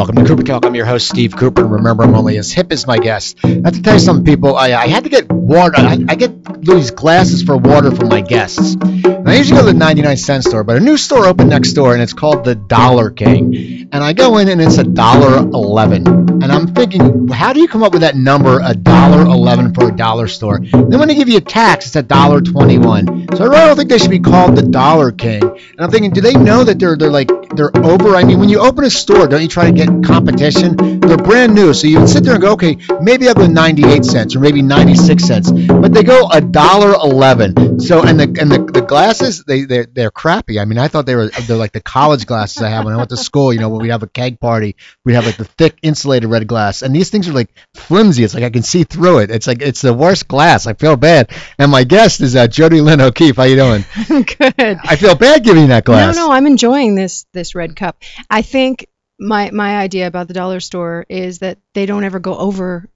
welcome to Cooper Talk. I'm your host, Steve Cooper, remember, I'm only as hip as my guest. Now, to tell you something, people, I, I had to get water. I, I get these glasses for water for my guests. And I usually go to the 99 cent store, but a new store opened next door, and it's called the Dollar King. And I go in, and it's a dollar eleven. And I'm thinking, how do you come up with that number, a dollar eleven for a dollar store? Then when they give you a tax, it's a dollar twenty-one. So I really don't think they should be called the Dollar King. And I'm thinking, do they know that they're they're like they're over? I mean, when you open a store, don't you try to get competition? They're brand new, so you would sit there and go, okay, maybe I'll go 98 cents or maybe 96 cents, but they go a dollar eleven. So and the and the, the glasses they they're, they're crappy. I mean, I thought they were they're like the college glasses I have when I went to school. You know, when we have a keg party, we have like the thick insulated red glass, and these things are like flimsy. It's like I can see through it. It's like it's the worst glass. I feel bad. And my guest is uh, Jodi Lyn O'Keefe. How you doing? Good. I feel bad giving you that glass. No, no, I'm enjoying this this red cup. I think my my idea about the dollar store is that they don't ever go over.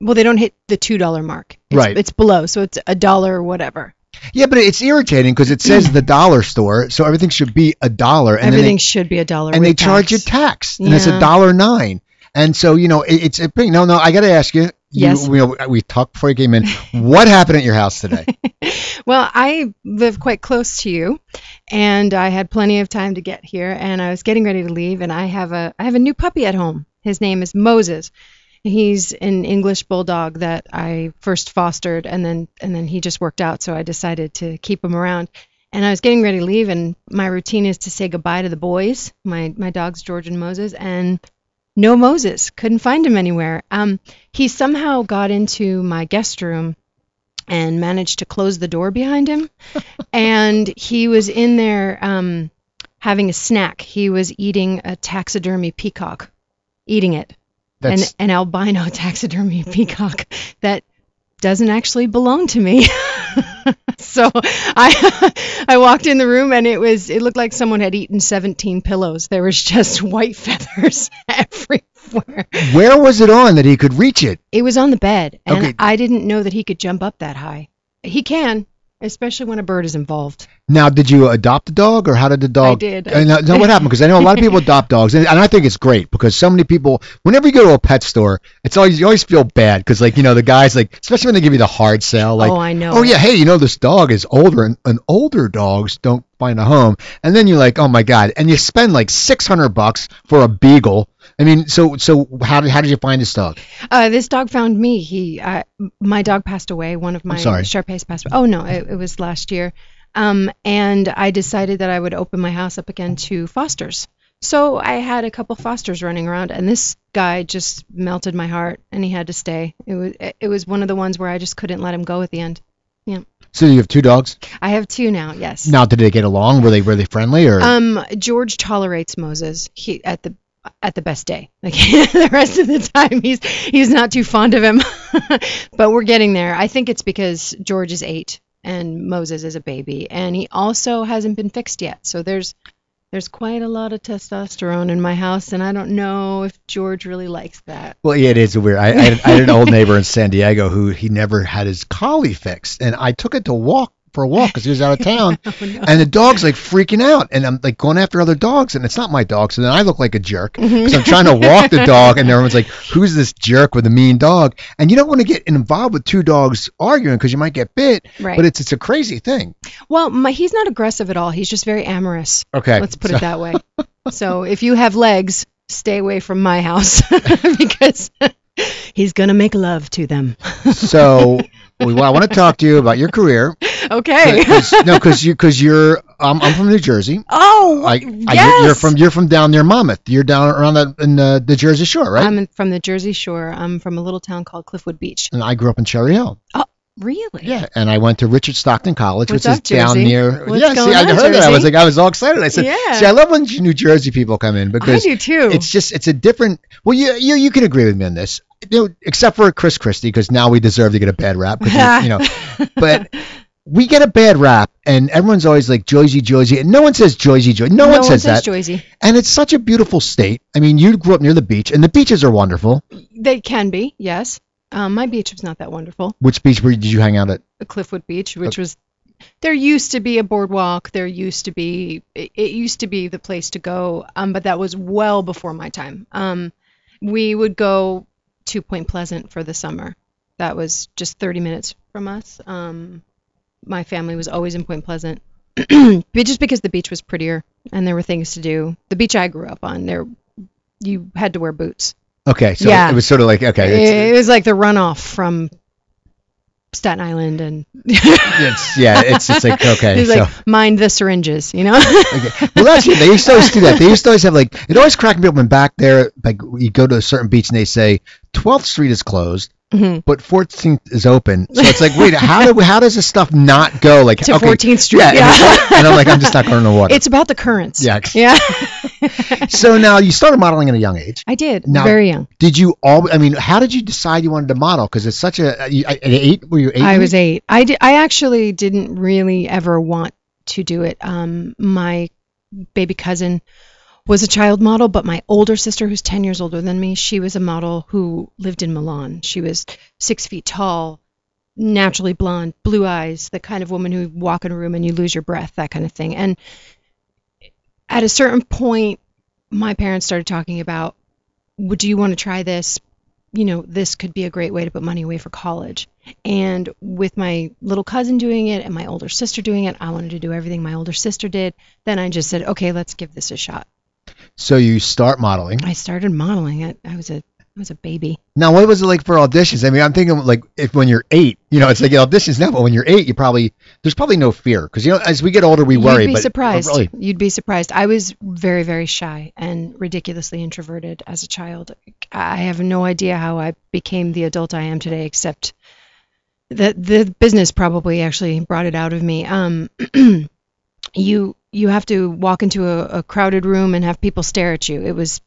Well, they don't hit the two dollar mark. It's, Right. It's below, so it's a dollar or whatever. Yeah, but it's irritating because it says the dollar store, so everything should be a dollar, and Everything then should be a dollar. they, and they with charge you tax. tax, and it's a dollar nine. And so you know it, it's a thing. No, no, I got to ask you. You Yes. We, we talked before you came in. what happened at your house today? Well, I live quite close to you, and I had plenty of time to get here, and I was getting ready to leave, and I have a I have a new puppy at home. His name is Moses. He's an English bulldog that I first fostered, and then and then he just worked out, so I decided to keep him around. And I was getting ready to leave, and my routine is to say goodbye to the boys. My my dogs George and Moses, and no Moses. Couldn't find him anywhere. Um, he somehow got into my guest room and managed to close the door behind him. and he was in there um, having a snack. He was eating a taxidermy peacock, eating it, an, an albino taxidermy peacock that doesn't actually belong to me. so I I walked in the room and it was it looked like someone had eaten 17 pillows. There was just white feathers everywhere. where was it on that he could reach it? It was on the bed, and Okay. I didn't know that he could jump up that high. He can, especially when a bird is involved. Now, did you adopt a dog, or how did the dog? I did. Uh, now, now what happened? Because I know a lot of people adopt dogs, and, and I think it's great because so many people. Whenever you go to a pet store, it's always you always feel bad because like you know the guys like especially when they give you the hard sell like oh, I know. oh yeah hey you know this dog is older and, and older dogs don't find a home and then you're like oh my god and you spend like six hundred bucks for a beagle. I mean so so how did how did you find this dog? Uh, this dog found me. He, uh, my dog passed away. One of my. Shar-Peis passed away. Oh no, it, it was last year. Um, and I decided that I would open my house up again to fosters. So I had a couple fosters running around, and this guy just melted my heart, and he had to stay. It was it was one of the ones where I just couldn't let him go at the end. Yeah. So you have two dogs I have two now. Yes. now. Did they get along? Were they were they friendly or? Um, George tolerates Moses. He at the at the best day. Like the rest of the time, he's he's not too fond of him. but we're getting there. I think it's because George is eight and Moses is a baby, and he also hasn't been fixed yet. So there's there's quite a lot of testosterone in my house, and I don't know if George really likes that. Well, yeah, it is weird. I, I, I had an old neighbor in San Diego who he never had his collie fixed, and I took it to walk for a walk because he was out of oh, town, Oh, no. and the dog's like freaking out, and I'm like going after other dogs, and it's not my dog, so then I look like a jerk mm-hmm. because I'm trying to walk the dog, and everyone's like, "Who's this jerk with a mean dog?" And you don't want to get involved with two dogs arguing because you might get bit, Right. but it's it's a crazy thing. Well, my, he's not aggressive at all. He's just very amorous. Okay, Let's put so- it that way. So if you have legs, stay away from my house because he's gonna make love to them. So, well, I want to talk to you about your career. Okay. 'Cause- no, because you because you're um, I'm from New Jersey. oh, I, yes. I, you're from you're from down near Monmouth. You're down around the in the, the Jersey Shore, right? I'm from the Jersey Shore. I'm from a little town called Cliffwood Beach. and I grew up in Cherry Hill. Oh. Really? Yeah, and I went to Richard Stockton College, What's which up, is down near. What's yeah, see, I heard that. I was like, I was all excited. I said, Yeah. "See, I love when New Jersey people come in because I do too. it's just it's a different. Well, you you you can agree with me on this, you know, except for Chris Christie, because now we deserve to get a bad rap. you, you know, but we get a bad rap, and everyone's always like Jersey, Jersey, and no one says Jersey, Jersey. No, no one says that. Jersey. And it's such a beautiful state. I mean, you grew up near the beach, and the beaches are wonderful. They can be, yes. Um, my beach was not that wonderful. Which beach were, did you hang out at? Cliffwood Beach, which was there used to be a boardwalk. There used to be it, it used to be the place to go, um, but that was well before my time. Um, we would go to Point Pleasant for the summer. That was just 30 minutes from us. Um, my family was always in Point Pleasant, but just because the beach was prettier and there were things to do. The beach I grew up on, there you had to wear boots. Okay, so Yeah. it was sort of like okay, it's, It was like the runoff from Staten Island, and it's yeah, it's it's like okay, it was so like mind the syringes, you know. okay. well that's it. They used to always do that. They used to always have like it always cracked me up when back there like you go to a certain beach and they say 12th Street is closed. Mhm. But 14th is open, so it's like, wait, how do how does this stuff not go like To okay, 14th Street, Yeah, yeah. And, I'm like, I'm just not going to water. It's about the currents. Yeah. Yeah. so now you started modeling at a young age. I did. Now- very young. Did you all? I mean, how did you decide you wanted to model? Because it's such a. You, at eight, were you eight? I was eight. I did, I actually didn't really ever want to do it. Um, my baby cousin was a child model, but my older sister, who's 10 years older than me, she was a model who lived in Milan. She was six feet tall, naturally blonde, blue eyes, the kind of woman who walk in a room and you lose your breath, that kind of thing. And at a certain point, my parents started talking about, would do you want to try this? You know, this could be a great way to put money away for college. And with my little cousin doing it and my older sister doing it, I wanted to do everything my older sister did. Then I just said, okay, let's give this a shot. So you start modeling. I started modeling. I, I was a I was a baby. Now, what was it like for auditions? I mean, I'm thinking like if when you're eight, you know, it's like auditions now, but when you're eight, you probably there's probably no fear because you know as we get older we worry. You'd be but surprised. Really, You'd be surprised. I was very, very shy and ridiculously introverted as a child. I have no idea how I became the adult I am today, except that the business probably actually brought it out of me. Um, you you have to walk into a, a crowded room and have people stare at you. It was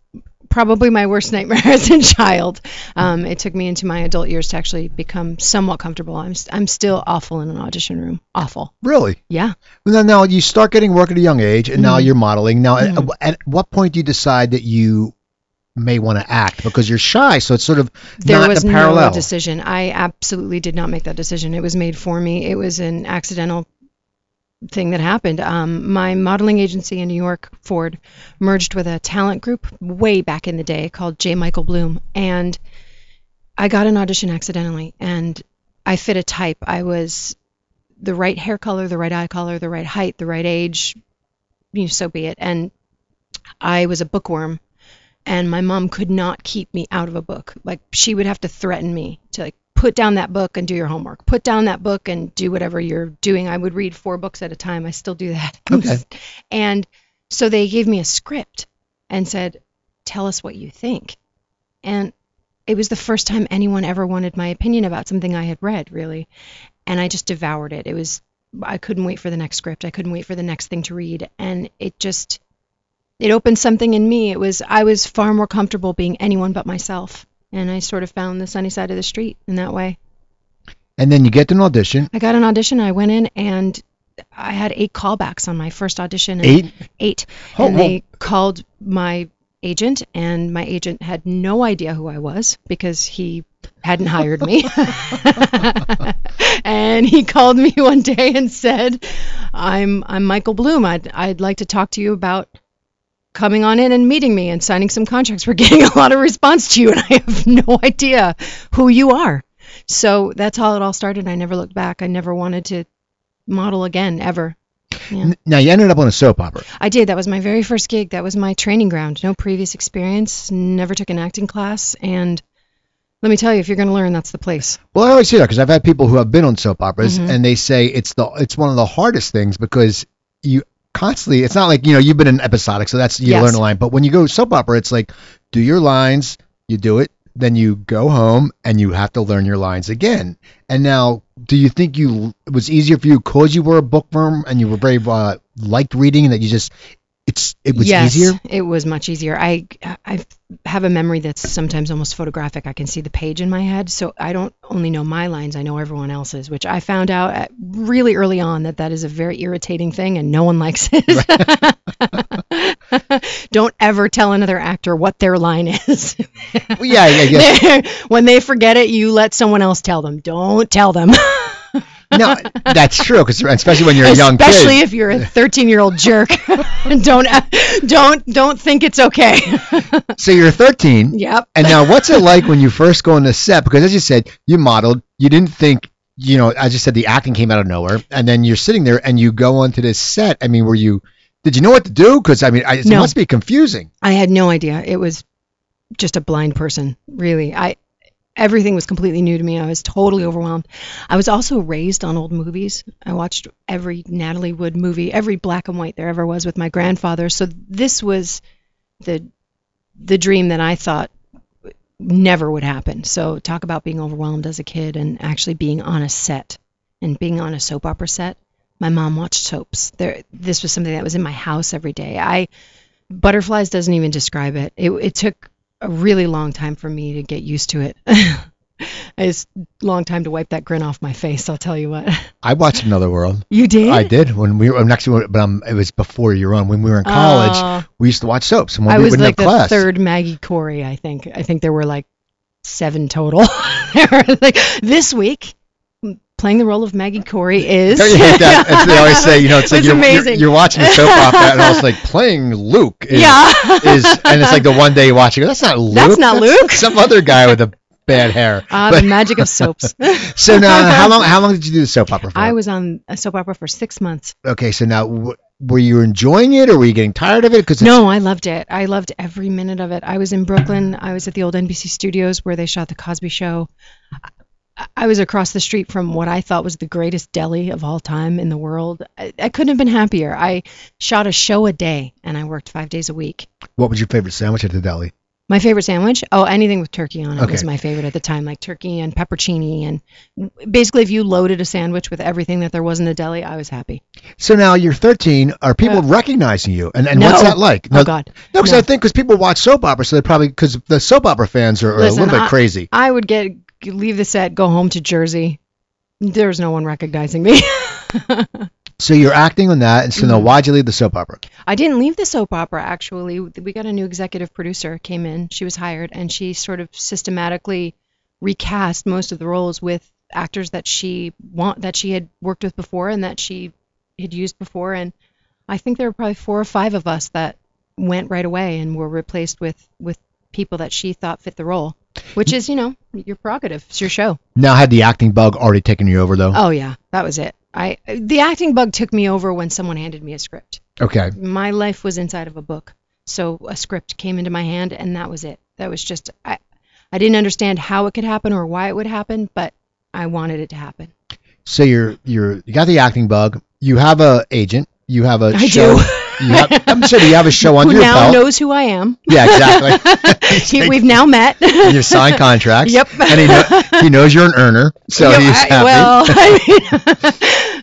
probably my worst nightmare as a child. Um, it took me into my adult years to actually become somewhat comfortable. I'm I'm still awful in an audition room. Awful. really. Yeah. Well, now, now you start getting work at a young age, and now Mhm. you're modeling. Now, at- Mhm. at, what point do you decide that you may want to act because you're shy? So it's sort of there not was the parallel. no decision. I absolutely did not make that decision. It was made for me. It was an accidental thing that happened. Um, my modeling agency in New York, Ford, merged with a talent group way back in the day called J. Michael Bloom, and I got an audition accidentally, and I fit a type. I was the right hair color, the right eye color, the right height, the right age. You know, so be it. And I was a bookworm and my mom could not keep me out of a book. Like she would have to threaten me to like put down that book and do your homework. Put down that book and do whatever you're doing. I would read four books at a time. I still do that. Okay. and so they gave me a script and said, "Tell us what you think." And it was the first time anyone ever wanted my opinion about something I had read, really. And I just devoured it. It was I couldn't wait for the next script. I couldn't wait for the next thing to read. And it just it opened something in me. It was I was far more comfortable being anyone but myself. And I sort of found the sunny side of the street in that way. and then you get an audition. I got an audition, I went in and I had eight callbacks on my first audition. And Eight. Eight. Oh, and they called my agent, and my agent had no idea who I was because he hadn't hired me. and he called me one day and said, "I'm I'm Michael Bloom. I'd I'd like to talk to you about." Coming on in and meeting me and signing some contracts. We're getting a lot of response to you, and I have no idea who you are. So that's how it all started. I never looked back. I never wanted to model again, ever. Yeah. Now you ended up on a soap opera. I did. That was my very first gig. That was my training ground. No previous experience. Never took an acting class. And let me tell you, if you're going to learn, that's the place. Well, I always say that because I've had people who have been on soap operas, Mhm. and they say it's the it's one of the hardest things because you constantly. It's not like you know you've been in episodic, so that's you Yes. learn a line. But when you go soap opera, it's like do your lines, you do it, then you go home and you have to learn your lines again. And now, do you think you it was easier for you because you were a bookworm and you were very uh, liked reading, and that you just it's it was yes, easier? it was much easier. I I have a memory that's sometimes almost photographic. I can see the page in my head, so I don't only know my lines. I know everyone else's, which I found out really early on that that is a very irritating thing, and no one likes it. don't ever tell another actor what their line is. Well, yeah, I guess. when they forget it, you let someone else tell them. Don't tell them. no, that's true because especially when you're a young Especially kid. if you're a 13 year old jerk. don't don't don't think it's okay. So you're 13. yep. And now, what's it like when you first go on the set? Because as you said, you modeled. You didn't think, you know, as you said, the acting came out of nowhere, and then you're sitting there and you go onto this set. I mean, were you? Did you know what to do? Because I mean, I, it No. must be confusing. I had no idea. It was just a blind person, really. I everything was completely new to me. I was totally overwhelmed. I was also raised on old movies. I watched every Natalie Wood movie, every black and white there ever was with my grandfather. So this was the the dream that I thought never would happen. So talk about being overwhelmed as a kid and actually being on a set and being on a soap opera set. My mom watched soaps. There this was something that was in my house every day. I butterflies doesn't even describe it. It, it took a really long time for me to get used to it. it's a long time to wipe that grin off my face. I'll tell you what. I watched Another World. You did? I did when we were actually, but um, it was before you were on. When we were in college, Oh. we used to watch soaps. And when I we was like the class, third Maggie Cory. I think. I think there were like seven total. Like this week, playing the role of Maggie Cory is. Don't you hate that? That's- they always say, you know, it's like It's you're, you're, you're watching a soap opera, and I was like playing Luke. Is, yeah. is and it's like the one day you watch, you go, that's not Luke. That's not Luke." some other guy with a bad hair. Ah, But- the magic of soaps. so now, how long? How long did you do the soap opera for? I was on a soap opera for six months. okay. So now, w- were you enjoying it, or were you getting tired of it? Because No, I loved it. I loved every minute of it. I was in Brooklyn. I was at the old NBC studios where they shot the Cosby Show. I- was across the street from what I thought was the greatest deli of all time in the world. I, I couldn't have been happier. I shot a show a day and I worked five days a week. what was your favorite sandwich at the deli? My favorite sandwich? Oh, anything with turkey on it was my favorite at the time, like turkey and peppercini. And basically, if you loaded a sandwich with everything that there was in the deli, I was happy. So now you're 13. Are people Uh, recognizing you? And, and no. what's that like? Oh, God. No, because No. I think because people watch soap opera, so they probably because the soap opera fans are, are Listen, a little bit I- crazy. I would get leave the set, go home to Jersey. There's no one recognizing me. So you're acting on that, and so now Mhm. why'd you leave the soap opera? I didn't leave the soap opera actually. We got a new executive producer came in. She was hired and she sort of systematically recast most of the roles with actors that she want that she had worked with before and that she had used before and I think there were probably four or five of us that went right away and were replaced with with people that she thought fit the role. Which is, you know, your prerogative. It's your show. Now had the acting bug already taken you over though? Oh yeah, that was it. I the acting bug took me over when someone handed me a script. Okay. My life was inside of a book, so a script came into my hand, and that was it. That was just I. I didn't understand how it could happen or why it would happen, but I wanted it to happen. So you're you're you got the acting bug. You have a agent. You have a I show. do. Have, I'm sure you have a show under Who your now belt. knows who I am? Yeah, exactly. He- We've now met. And you signed contracts. Yep. And he, know, he knows you're an earner, so he's I- happy. Well,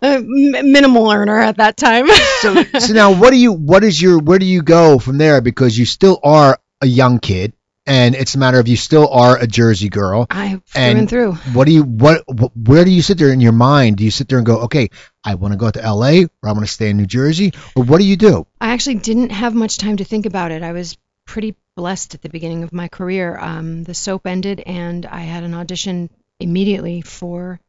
I mean, uh, minimal earner at that time. so, so now, what do you? What is your? Where do you go from there? Because you still are a young kid, and it's a matter of you still are a Jersey girl. I through And- and through. What do you? What? Where do you sit there in your mind? Do you sit there and go, okay, I want to go to L.A. or I want to stay in New Jersey, or what do you do? I actually didn't have much time to think about it. I was pretty blessed at the beginning of my career. Um, the soap ended, and I had an audition immediately for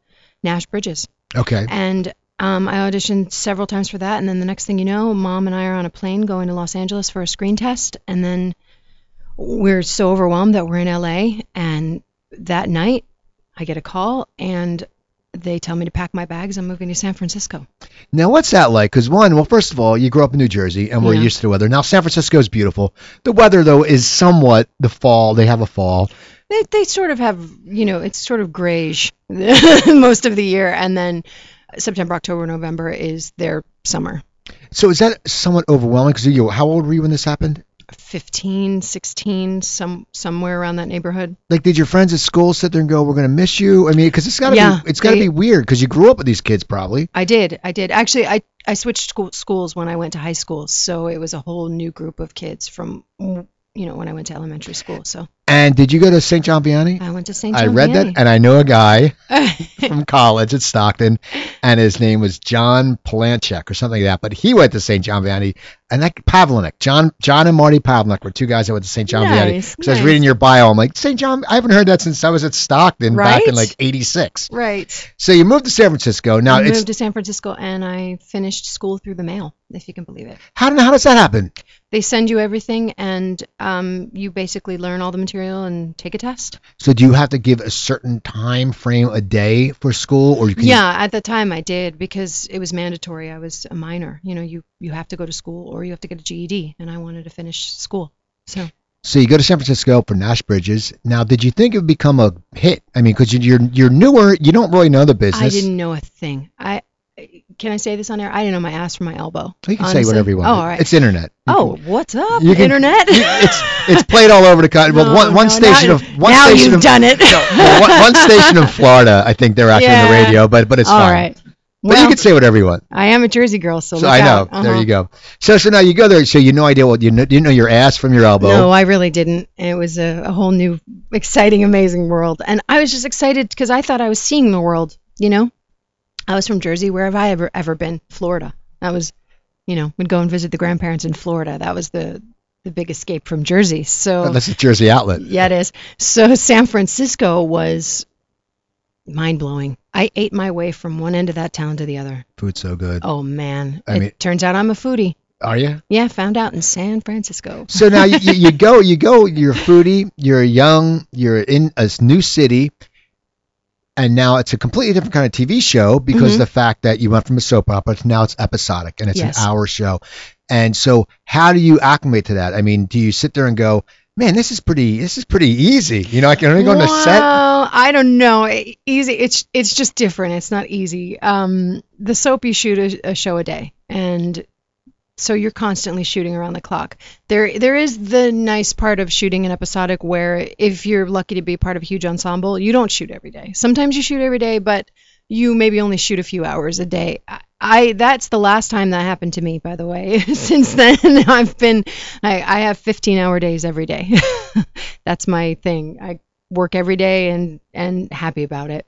Nash Bridges. Okay. And um, I auditioned several times for that. And then the next thing you know, mom and I are on a plane going to Los Angeles for a screen test. And then we're so overwhelmed that we're in LA. And that night, I get a call, and they tell me to pack my bags. I'm moving to San Francisco. Now, what's that like? Because one, well, first of all, you grew up in New Jersey, and we're Yeah. used to the weather. Now, San Francisco is beautiful. The weather, though, is somewhat the fall. They have a fall. They, they sort of have, you know, it's sort of grayish most of the year. And then September, October, November is their summer. So is that somewhat overwhelming? Because you, how old were you when this happened? 15, 16, some somewhere around that neighborhood. Like, did your friends at school sit there and go, "We're gonna miss you"? I mean, because it's gotta Yeah, be, it's gotta they- be weird because you grew up with these kids, probably. I did. I did. Actually, I, I switched school, schools when I went to high school. So it was a whole new group of kids from you know, when I went to elementary school. So And did you go to St. John Vianney? I went to St. John. I read that, and I know a guy from college at Stockton, and his name was John Palanchek or something like that. But he went to St. John Vianney, and that Pavlinik, John, John and Marty Pavlinik were two guys that went to St. John Vianney. Nice, Because I was reading your bio, I'm like St. John. I haven't heard that since I was at Stockton back in like '86. right. So you moved to San Francisco. Now I it's moved to San Francisco and I finished school through the mail, if you can believe it. how how does that happen? They send you everything and um, you basically learn all the material and take a test. So do you have to give a certain time frame a day for school, or you can Yeah, at the time I did because it was mandatory. I was a minor. You know, you you have to go to school or you have to get a GED, and I wanted to finish school. So So you go to San Francisco for Nash Bridges. Now, did you think it would become a hit? I mean, because you're you're newer, you don't really know the business. I didn't know a thing. I can I say this on air? I didn't know my ass from my elbow. So you can say whatever you want. Oh, all right. It's internet. oh, what's up, You can- internet? You- it's it's played all over the country. Well, one, No, one no, station now- of one now station you've of done it. no, one, one station in Florida, I think they're actually on the radio, but but it's All fine. right. But you can say whatever you want. I am a Jersey girl, so, So I know. out. There Uh-huh. you go. So so now you go there. So you no idea what you know. You know your ass from your elbow. No, I really didn't. It was a, a whole new, exciting, amazing world. And I was just excited because I thought I was seeing the world, you know? I was from Jersey. Where have I ever, ever been? Florida. That was, you know, would go and visit the grandparents in Florida. That was the, the big escape from Jersey. So, That's a Jersey outlet. yeah, it is. So San Francisco was mind blowing. I ate my way from one end of that town to the other. Food's so good. Oh, man. I it mean- turns out I'm a foodie. Are you? Yeah, found out in San Francisco. So now you, you, you go, you go, you're a foodie, you're young, you're in a new city, and now it's a completely different kind of TV show because Mhm. of the fact that you went from a soap opera to now it's episodic and it's Yes. an hour show. And so, how do you acclimate to that? I mean, do you sit there and go, "Man, this is pretty, this is pretty easy"? You know, I can only go on the set. Well, I don't know. Easy. It's it's just different. It's not easy. Um, the soap you shoot a, a show a day, and so you're constantly shooting around the clock. There there is the nice part of shooting an episodic where if you're lucky to be part of a huge ensemble, you don't shoot every day. Sometimes you shoot every day, but you maybe only shoot a few hours a day. I, I that's the last time that happened to me, by the way. Since then, I've been I, I have 15 hour days every day. that's my thing. I work every day and and happy about it.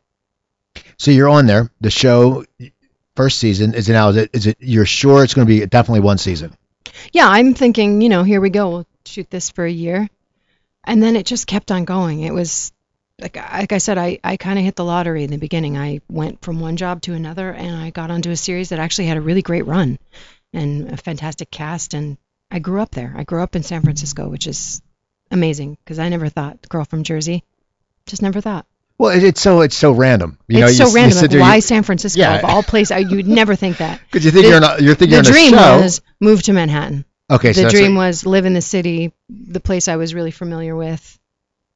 So you're on there. The show, first season is it now? Is it? Is it? You're sure it's going to be definitely one season? Yeah, I'm thinking, you know, here we go. We'll shoot this for a year. And then it just kept on going. It was like like I said, I, I kind of hit the lottery in the beginning. I went from one job to another and I got onto a series that actually had a really great run and a fantastic cast and I grew up there. I grew up in San Francisco, which is amazing because I never thought girl from Jersey. Just never thought. Well, it, it's so it's so random. You it's you, so you random. sit Like, why you- San Francisco Yeah. of all places? You'd never think that. Because you think The- you're not, you're thinking The dream was move to Manhattan. okay, the that's dream what- was live in the city, the place I was really familiar with,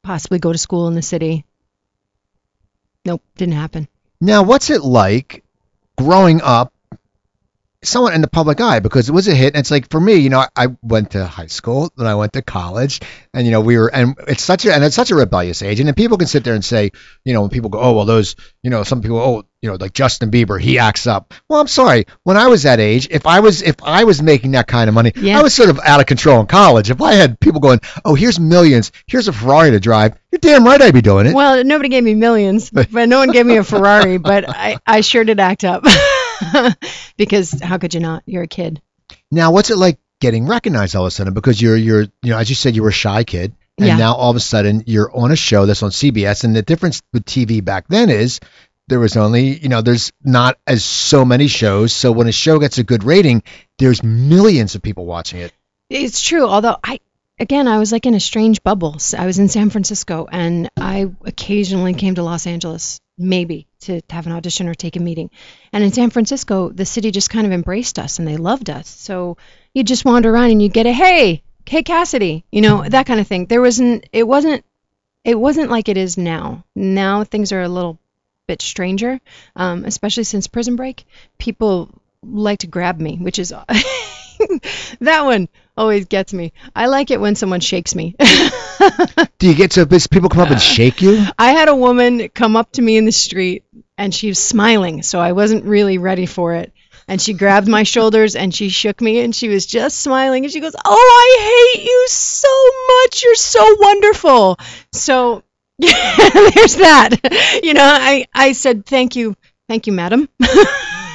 possibly go to school in the city. Nope, didn't happen. Now, what's it like growing up, somewhat in the public eye? Because it was a hit, and it's like for me, you know, I, I went to high school, then I went to college, and you know, we were, and it's such a, and it's such a rebellious age, and then people can sit there and say, you know, when people go, oh, well, those, you know, some people, oh, you know, like Justin Bieber, he acts up. Well, I'm sorry, when I was that age, if I was, if I was making that kind of money, Yeah. I was sort of out of control in college. If I had people going, oh, here's millions, here's a Ferrari to drive, you're damn right I'd be doing it. Well, nobody gave me millions, but no one gave me a Ferrari, but I, I sure did act up. because how could you not? You're a kid. Now, what's it like getting recognized all of a sudden? Because you're, you're, you know, as you said, you were a shy kid, and Yeah. now all of a sudden you're on a show that's on CBS. And the difference with TV back then is there was only, you know, there's not as so many shows. So when a show gets a good rating, there's millions of people watching it. It's true. Although I, again, I was like in a strange bubble. I was in San Francisco, and I occasionally came to Los Angeles, maybe to have an audition or take a meeting. And in San Francisco, the city just kind of embraced us, and they loved us. So you just wander around and you get a hey, hey Cassidy, you know that kind of thing. There wasn't. It wasn't. It wasn't like it is now. Now things are a little bit stranger, um, especially since Prison Break. People like to grab me, which is that one always gets me. I like it when someone shakes me. Do you get to people come up and shake you? I had a woman come up to me in the street and she was smiling, so I wasn't really ready for it. and she grabbed my shoulders and she shook me and she was just smiling and she goes, "Oh, I hate you so much. You're so wonderful." So there's that. You know, I I said thank you, thank you, madam.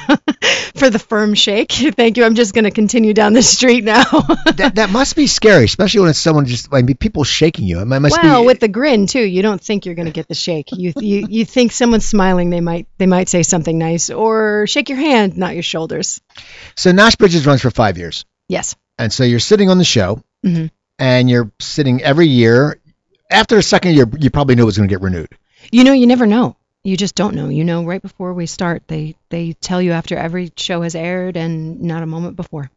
for the firm shake. Thank you. I'm just going to continue down the street now. that, that must be scary, especially when it's someone just, I mean, people shaking you. It must well, be, with the grin too. You don't think you're going to get the shake. You, you you think someone's smiling, they might they might say something nice or shake your hand, not your shoulders. So Nash Bridges runs for five years. Yes. And so you're sitting on the show, Mhm. and you're sitting every year. After the second year, you probably knew it was going to get renewed. You know, you never know. You just don't know. You know, right before we start, they they tell you after every show has aired and not a moment before.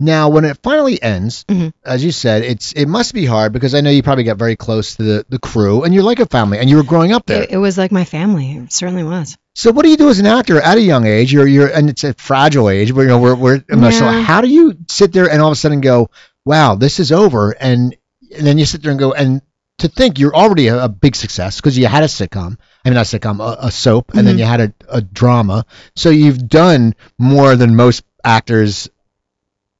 Now, when it finally ends, Mhm. as you said, it's it must be hard because I know you probably got very close to the, the crew, and you're like a family, and you were growing up there. It, it was like my family. It certainly was. So what do you do as an actor at a young age? You're you're and it's a fragile age. Where, you know, we're we're emotional. Yeah. How do you sit there and all of a sudden go, "Wow, this is over," and and then you sit there and go, and to think you're already a, a big success because you had a sitcom. I mean, not a sitcom, a, a soap, and then Mhm. you had a, a drama. So you've done more than most actors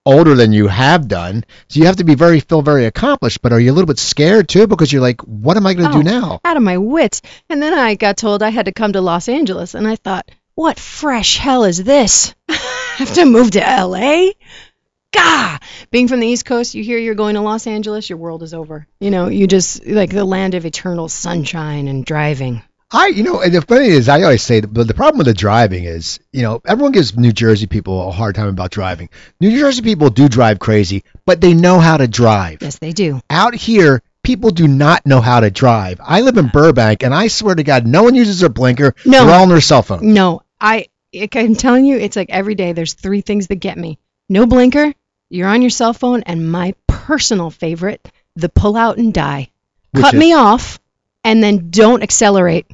older than you have done. So you have to be very feel very accomplished. But are you a little bit scared too because you're like, what am I going to Oh. do now? out of my wits. And then I got told I had to come to Los Angeles, and I thought, what fresh hell is this? I have to move to LA? Gah! Being from the East Coast, you hear you're going to Los Angeles, your world is over. You know, you just like the land of eternal sunshine and driving. I, you know, and the funny is, I always say, but the problem with the driving is, you know, everyone gives New Jersey people a hard time about driving. New Jersey people do drive crazy, but they know how to drive. Yes, they do. Out here, people do not know how to drive. I live in Burbank, and I swear to God, no one uses their blinker. No. They're all on their cell phone. No, I, I'm telling you, it's like every day there's three things that get me. No blinker, you're on your cell phone, and my personal favorite, the pull out and die. Which Cut is- me off, and then don't accelerate.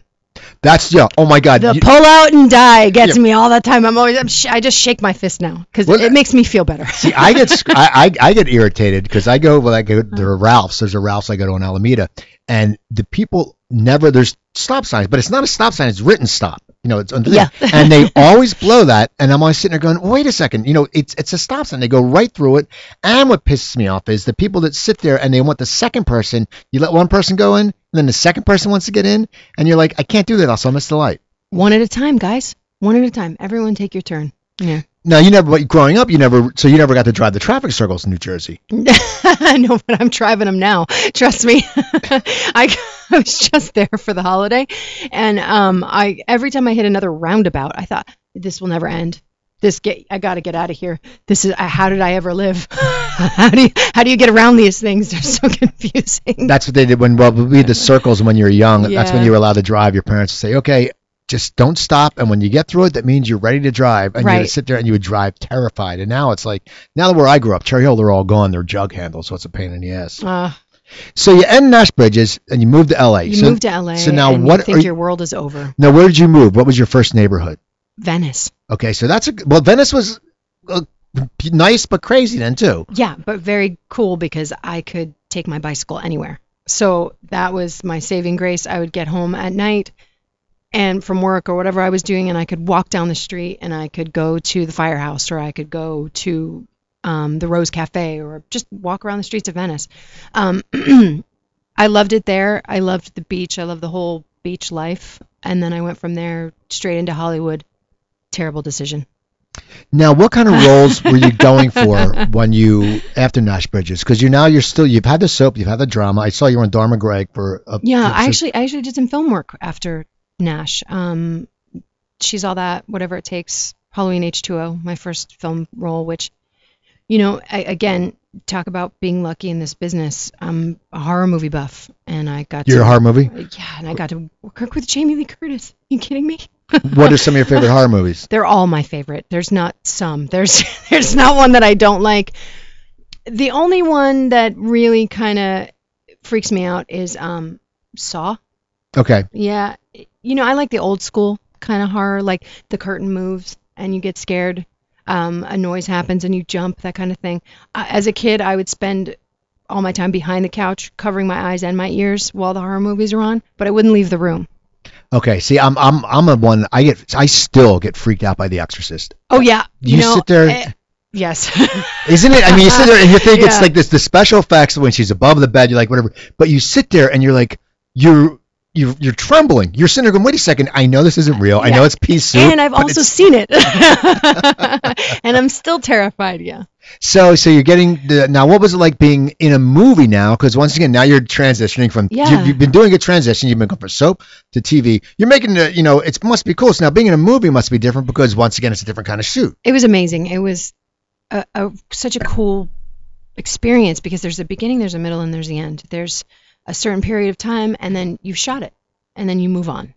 That's yeah. Oh my God. The you- pull out and die gets Yeah. me all the time. I'm always, I'm sh- I just shake my fist now because Well, it makes me feel better. See, I get I, I, I get irritated because I go well, I go uh-huh. to Ralph's. There's a Ralph's I go to in Alameda, and the people never there's stop signs, but it's not a stop sign. It's written stop. You know, it's under Yeah. and they always blow that, and I'm always sitting there going, wait a second. You know, it's it's a stop sign. They go right through it. And what pisses me off is the people that sit there and they want the second person. You let one person go in, and then the second person wants to get in, and you're like, I can't do that. Also, I miss the light. One at a time, guys. One at a time. Everyone take your turn. Yeah. Now you never, but growing up, you never, so you never got to drive the traffic circles in New Jersey. no, but I'm driving them now. Trust me. I, I was just there for the holiday, and um, I every time I hit another roundabout, I thought this will never end. This get I got to get out of here. This is how did I ever live? how do you how do you get around these things? They're so confusing. That's what they did when well we had the circles when you were young. That's when you were allowed to drive. Your parents would say, "Okay, just don't stop." And when you get through it, that means you're ready to drive. And you sit there and you would drive terrified. And now it's like now that where I grew up, Cherry Hill, they're all gone. They're jug handles, so it's a pain in the ass. Uh, So you end Nash Bridges and you moved to L.A. you so, move to LA. so now and what You think you- your world is over. now where did you move? What was your first neighborhood? Venice. Okay, so that's a well. Venice was uh, nice but crazy then too. Yeah, but very cool because I could take my bicycle anywhere. So that was my saving grace. I would get home at night and from work or whatever I was doing, and I could walk down the street and I could go to the firehouse or I could go to um, the Rose Cafe or just walk around the streets of Venice. Um, I loved it there. I loved the beach. I loved the whole beach life. And then I went from there straight into Hollywood. Terrible decision. Now, what kind of roles were you going for when you after Nash Bridges? Because you now you're still you've had the soap, you've had the drama. I saw you were on Dharma Greg for a Yeah, for- I actually I actually did some film work after Nash. Um, she's all that, whatever it takes. Halloween H2O, my first film role, which, you know, I, again, talk about being lucky in this business. I'm a horror movie buff, and I got You're to, a horror movie. Yeah, and I got to work with Jamie Lee Curtis. you kidding me? What are some of your favorite horror movies? They're all my favorite. There's not some. There's there's not one that I don't like. The only one that really kind of freaks me out is um Saw. Okay, Yeah, you know, I like the old school kind of horror, like the curtain moves and you get scared, um, a noise happens and you jump, that kind of thing. Uh, as a kid, I would spend all my time behind the couch, covering my eyes and my ears while the horror movies are on, but I wouldn't leave the room. Okay, see, I'm I'm I'm a one. I get I still get freaked out by The Exorcist. Oh yeah. You, You know, sit there- eh, yes. Isn't it? I mean, you sit there and you think it's like this the special effects when she's above the bed. You're like whatever, but you sit there and you're like you're you're you're trembling. You're sitting there going, wait a second, I know this isn't real. I know it's pea soup. and I've also seen it. and I'm still terrified, yeah. So, so you're getting the now. What was it like being in a movie now? Because once again, now you're transitioning from Yeah. you've, you've been doing a transition. You've been going from soap to TV. You're making the you know it must be cool. So now being in a movie must be different because once again, it's a different kind of shoot. It was amazing. It was a, a such a cool experience because there's a beginning, there's a middle, and there's the end. There's a certain period of time, and then you've shot it, and then you move on.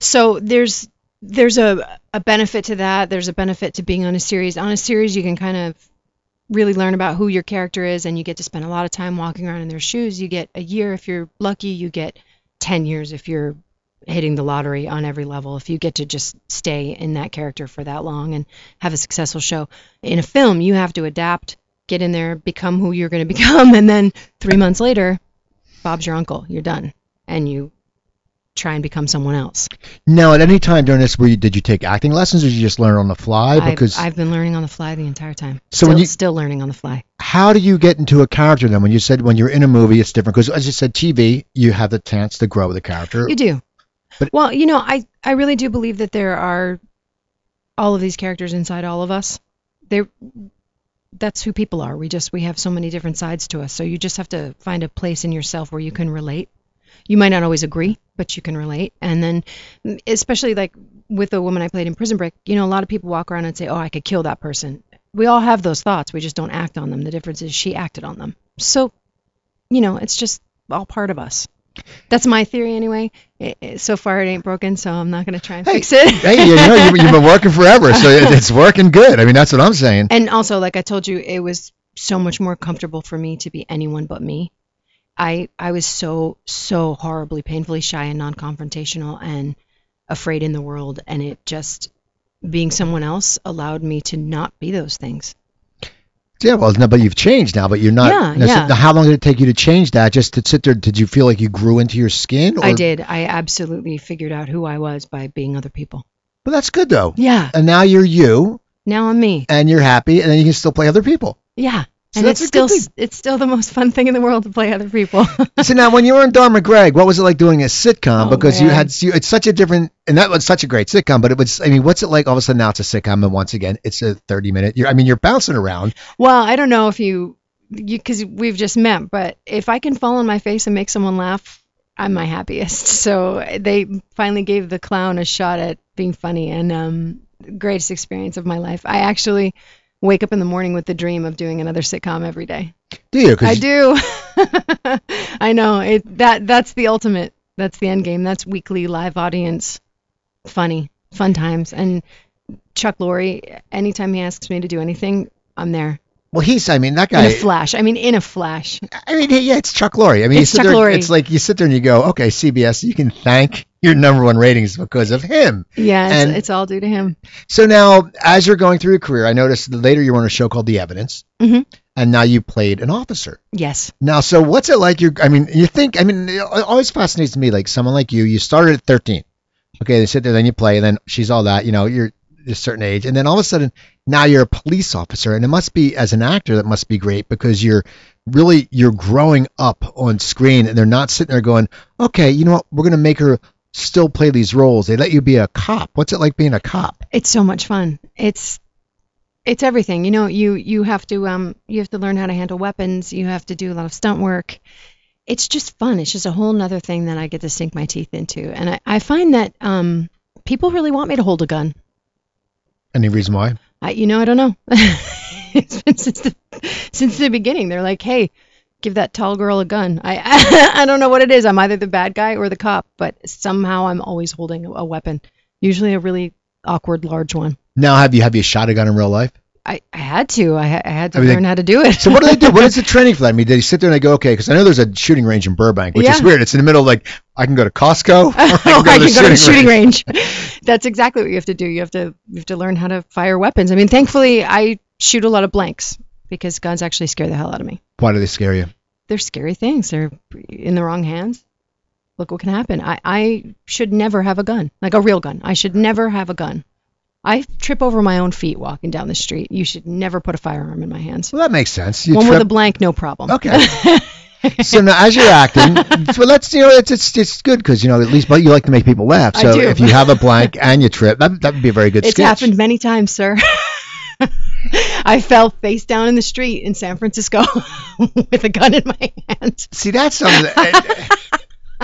So there's there's a a benefit to that. There's a benefit to being on a series. On a series, you can kind of really learn about who your character is, and you get to spend a lot of time walking around in their shoes. You get a year if you're lucky. You get ten years if you're hitting the lottery on every level. If you get to just stay in that character for that long and have a successful show. In a film, you have to adapt, get in there, become who you're going to become, and then three months later, Bob's your uncle. You're done, and you try and become someone else. Now, at any time during this, were you, did you take acting lessons, or did you just learn on the fly? I've, Because I've been learning on the fly the entire time. So still, you- still learning on the fly. how do you get into a character then? When you said when you're in a movie, it's different. Because as you said, TV, you have the chance to grow the character. You do. But- well, you know, I I really do believe that there are all of these characters inside all of us. They that's who people are. We just we have so many different sides to us. So you just have to find a place in yourself where you can relate. You might not always agree, but you can relate. And then especially like with the woman I played in Prison Break, you know, a lot of people walk around and say, "Oh, I could kill that person." We all have those thoughts. We just don't act on them. The difference is she acted on them. So, you know, it's just all part of us. That's my theory anyway. It, it- so far, it ain't broken, so I'm not going to try and Hey, fix it. hey, you know, you've, you've been working forever, so it- it's working good. I mean, that's what I'm saying. And also, like I told you, it was so much more comfortable for me to be anyone but me. I I was so so horribly painfully shy and non-confrontational and afraid in the world, and it just being someone else allowed me to not be those things. Yeah, well, no, but you've changed now, but you're not. Yeah, now, yeah. now how long did it take you to change that? Just to sit there, did you feel like you grew into your skin? Or, I did. I absolutely figured out who I was by being other people. But that's good though. Yeah. And now you're you, Now I'm me. and you're happy, and then you can still play other people. Yeah. So and it's still it's still the most fun thing in the world to play other people. so now, when you were in Dharma Greg, what was it like doing a sitcom? Oh, because you had you, it's such a different, and that was such a great sitcom. But it was, I mean, what's it like? All of a sudden now it's a sitcom, and once again it's a 30 minute. You're, I mean, you're bouncing around. well, I don't know if you you because we've just met, but if I can fall on my face and make someone laugh, I'm my happiest. So they finally gave the clown a shot at being funny, and um, greatest experience of my life. I actually wake up in the morning with the dream of doing another sitcom every day. Do you? I do. I know it. That that's the ultimate. That's the end game. That's weekly live audience, funny, fun times. And Chuck Lorre, anytime he asks me to do anything, I'm there Well, he's. I mean, that guy. in a flash. I mean, in a flash. I mean, yeah, it's Chuck Lorre. I mean, It's Chuck there, Lorre. It's like you sit there and you go, okay, CBS, you can thank your number one ratings because of him. Yeah, it's, And- it's all due to him. So now, as you're going through your career, I noticed that later you were on a show called The Evidence, Mhm. and now you played an officer. Yes. Now, so what's it like? You're, I mean, you think, I mean, it always fascinates me, like someone like you, you started at 13. Okay, they sit there, then you play, and then she's all that, you know, you're a certain age, and then all of a sudden, now you're a police officer, and it must be, as an actor, that must be great because you're really, you're growing up on screen, and they're not sitting there going, okay, you know what, we're going to make her still play these roles. They let you be a cop. What's it like being a cop? It's so much fun. It's it's everything. You know, you you have to um you have to learn how to handle weapons. You have to do a lot of stunt work. It's just fun. It's just a whole nother thing that I get to sink my teeth into. And I, I find that um people really want me to hold a gun. Any reason why? I, you know, I don't know. it's been since the since the beginning. They're like, "Hey, give that tall girl a gun." I I don't know what it is. I'm either the bad guy or the cop, but somehow I'm always holding a weapon. Usually a really awkward large one. Now, have you have you shot a gun in real life? I, I had to. I, I had to Everything- learn how to do it. So what do they do? What is the training for that? I mean, they sit there and they go, okay, because I know there's a shooting range in Burbank, which is weird. It's in the middle of like, I can go to Costco. I oh, can go I to the can go to the shooting shooting range. range. That's exactly what you have to do. You have to you have to learn how to fire weapons. I mean, thankfully, I shoot a lot of blanks because guns actually scare the hell out of me. Why do they scare you? They're scary things. They're in the wrong hands. look what can happen. I, I should never have a gun, like a real gun. I should never have a gun. I trip over my own feet walking down the street. You should never put a firearm in my hands. Well, that makes sense. You One with a blank, no problem. Okay. so now, as you're acting, so let's you know it's it's, it's good because you know at least but you like to make people laugh. So if you have a blank and you trip, that that would be a very good It's sketch. happened many times, sir. I fell face down in the street in San Francisco with a gun in my hand. See, that's something. that-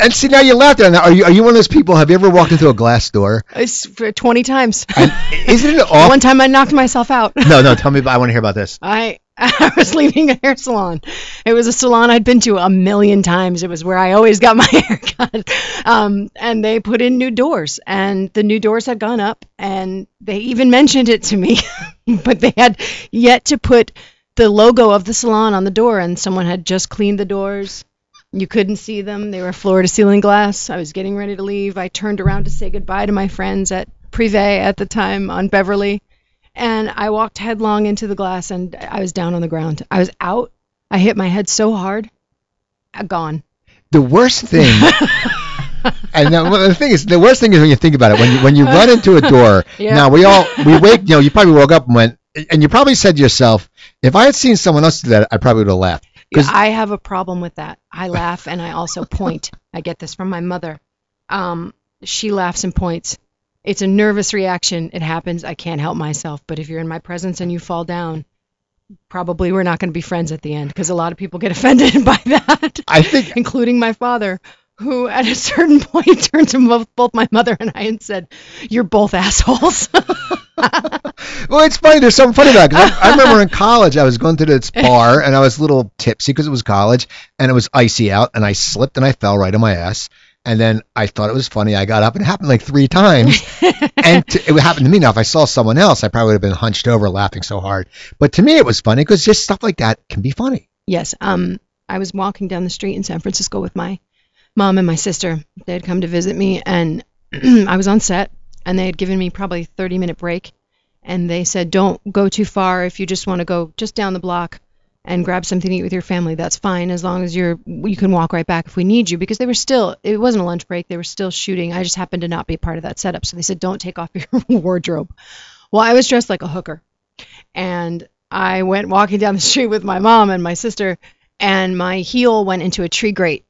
and see, now you laughed at. Now, are you are you one of those people? Have you ever walked into a glass door? It's 20 times. And isn't it awful? One time I knocked myself out. No, no. Tell me. I want to hear about this. I I was leaving a hair salon. It was a salon I'd been to a million times. It was where I always got my hair cut. Um, and they put in new doors, and the new doors had gone up, and they even mentioned it to me, but they had yet to put the logo of the salon on the door, and someone had just cleaned the doors. You couldn't see them. They were floor to ceiling glass. I was getting ready to leave. I turned around to say goodbye to my friends at Privé at the time on Beverly and I walked headlong into the glass and I was down on the ground. I was out. I hit my head so hard. uh, Gone. The worst thing. And well, the thing is, the worst thing is when you think about it. When you when you run into a door. Yeah. Now we all we wake. You know, you probably woke up and went, and you probably said to yourself, if I had seen someone else do that, I probably would have laughed. 'Cause- I have a problem with that. I laugh and I also point. I get this from my mother. Um, she laughs and points. It's a nervous reaction. It happens. I can't help myself. But if you're in my presence and you fall down, probably we're not going to be friends at the end because a lot of people get offended by that. I think including my father, who at a certain point turned to both, both my mother and I and said, "You're both assholes." Well, it's funny. There's something funny about it. I, I remember in college, I was going to this bar and I was a little tipsy because it was college and it was icy out and I slipped and I fell right on my ass. And then I thought it was funny. I got up and it happened like three times. and to, it happened to me. Now, if I saw someone else, I probably would have been hunched over laughing so hard. But to me, it was funny because just stuff like that can be funny. yes, um, I was walking down the street in San Francisco with my mom and my sister. They had come to visit me, and I was on set, and they had given me probably a 30 minute break, and they said, "Don't go too far. If you just want to go just down the block." And grab something to eat with your family. That's fine as long as you're. You can walk right back if we need you because they were still. It wasn't a lunch break. They were still shooting. I just happened to not be part of that setup, so they said, "Don't take off your wardrobe." Well, I was dressed like a hooker, and I went walking down the street with my mom and my sister, and my heel went into a tree grate,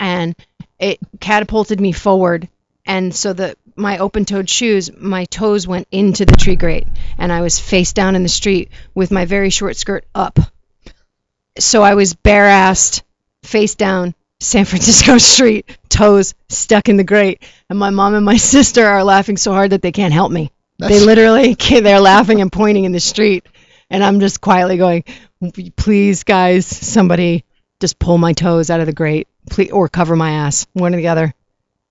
and it catapulted me forward, and so the my open-toed shoes, my toes went into the tree grate, and I was face down in the street with my very short skirt up. So I was bare-assed, face down, San Francisco street, toes stuck in the grate, and my mom and my sister are laughing so hard that they can't help me. They literally they're laughing and pointing in the street, and I'm just quietly going, "Please, guys, somebody just pull my toes out of the grate, please, or cover my ass, one or the other.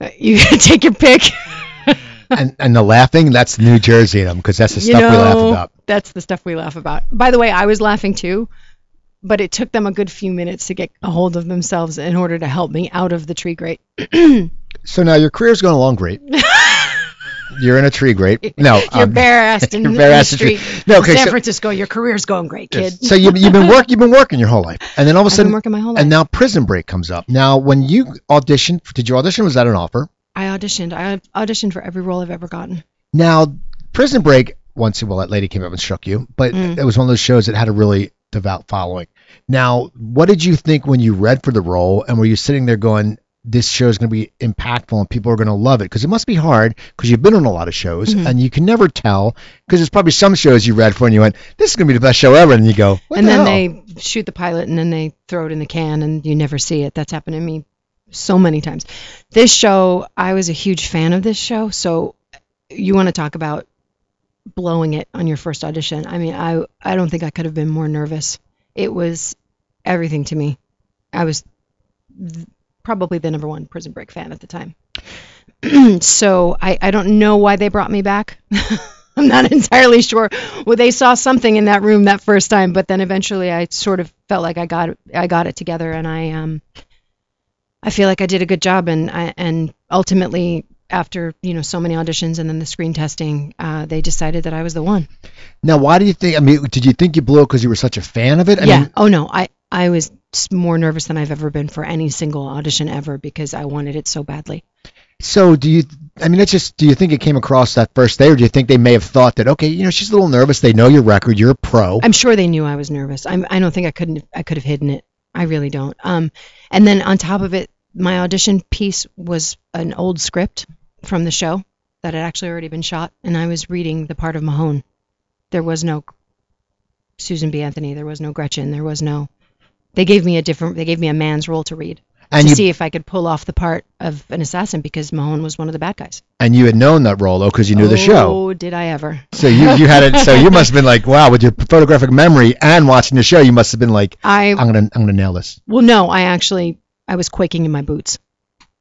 Uh, You take your pick." And and the laughing, that's New Jersey in them because that's the you stuff know, we laugh about. that's the stuff we laugh about. By the way, I was laughing too, but it took them a good few minutes to get a hold of themselves in order to help me out of the tree grate. So now your career's going along great. You're in a tree grate. No, You're um, bare-assed in, you're bare-assed the street. tree- No, okay, San so- Francisco, your career's going great, kid. So you, you've been work, you've been working your whole life, and then all of a I've been sudden, working my whole life. and now Prison Break comes up. Now, when you auditioned, did you audition? Was that an offer? I auditioned. I auditioned for every role I've ever gotten. Now, Prison Break. Once well, that lady came up and shook you, but Mm. it was one of those shows that had a really devout following. Now, what did you think when you read for the role, and were you sitting there going, "This show is going to be impactful and people are going to love it"? Because it must be hard because you've been on a lot of shows Mhm. and you can never tell. Because there's probably some shows you read for and you went, "This is going to be the best show ever," and you go, and the then hell? they shoot the pilot and then they throw it in the can and you never see it. That's happened to me so many times. This show, I was a huge fan of this show. So you want to talk about blowing it on your first audition. I mean, I I don't think I could have been more nervous. It was everything to me. I was th- probably the number one Prison Break fan at the time. so I, I don't know why they brought me back. I'm not entirely sure. Well, they saw something in that room that first time, but then eventually I sort of felt like I got I got it together, and I um I feel like I did a good job, and I, and ultimately after you know so many auditions and then the screen testing, uh, they decided that I was the one. Now, why do you think? I mean, did you think you blew it because you were such a fan of it? I yeah. mean, oh no, I I was more nervous than I've ever been for any single audition ever because I wanted it so badly. So do you? I mean, it's just. Do you think it came across that first day, or do you think they may have thought that okay, you know, she's a little nervous. They know your record. You're a pro. I'm sure they knew I was nervous. I'm, I don't think I couldn't I could have hidden it. I really don't. Um, and then on top of it, my audition piece was an old script from the show that had actually already been shot, and I was reading the part of Mahone. There was no Susan B. Anthony. There was no Gretchen. There was no. They gave me a different. They gave me a man's role to read and to you see if I could pull off the part of an assassin because Mahone was one of the bad guys. and you had known that role though, because you knew the show. Oh, did I ever? So you you had it. So you must have been like, wow, with your photographic memory and watching the show, you must have been like, I I'm gonna I'm gonna nail this. well, no, I actually I was quaking in my boots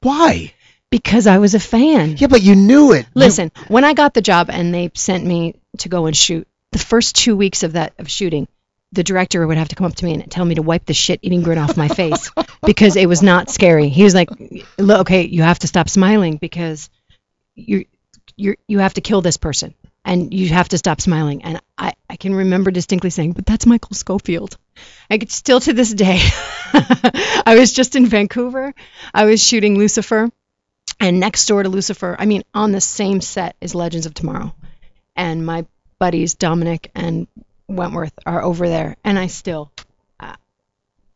Why? Because I was a fan. Yeah, but you knew it. You- Listen, when I got the job and they sent me to go and shoot, the first two weeks of that of shooting, the director would have to come up to me and tell me to wipe the shit eating grin off my face because it was not scary. He was like, "Look, "Okay, you have to stop smiling because you you you have to kill this person and you have to stop smiling." And I I can remember distinctly saying, "But that's Michael Scofield." I could still to this day. I was just in Vancouver. I was shooting Lucifer and next door to Lucifer, I mean, on the same set is Legends of Tomorrow. And my buddies, Dominic and Wentworth, are over there. And I still, uh,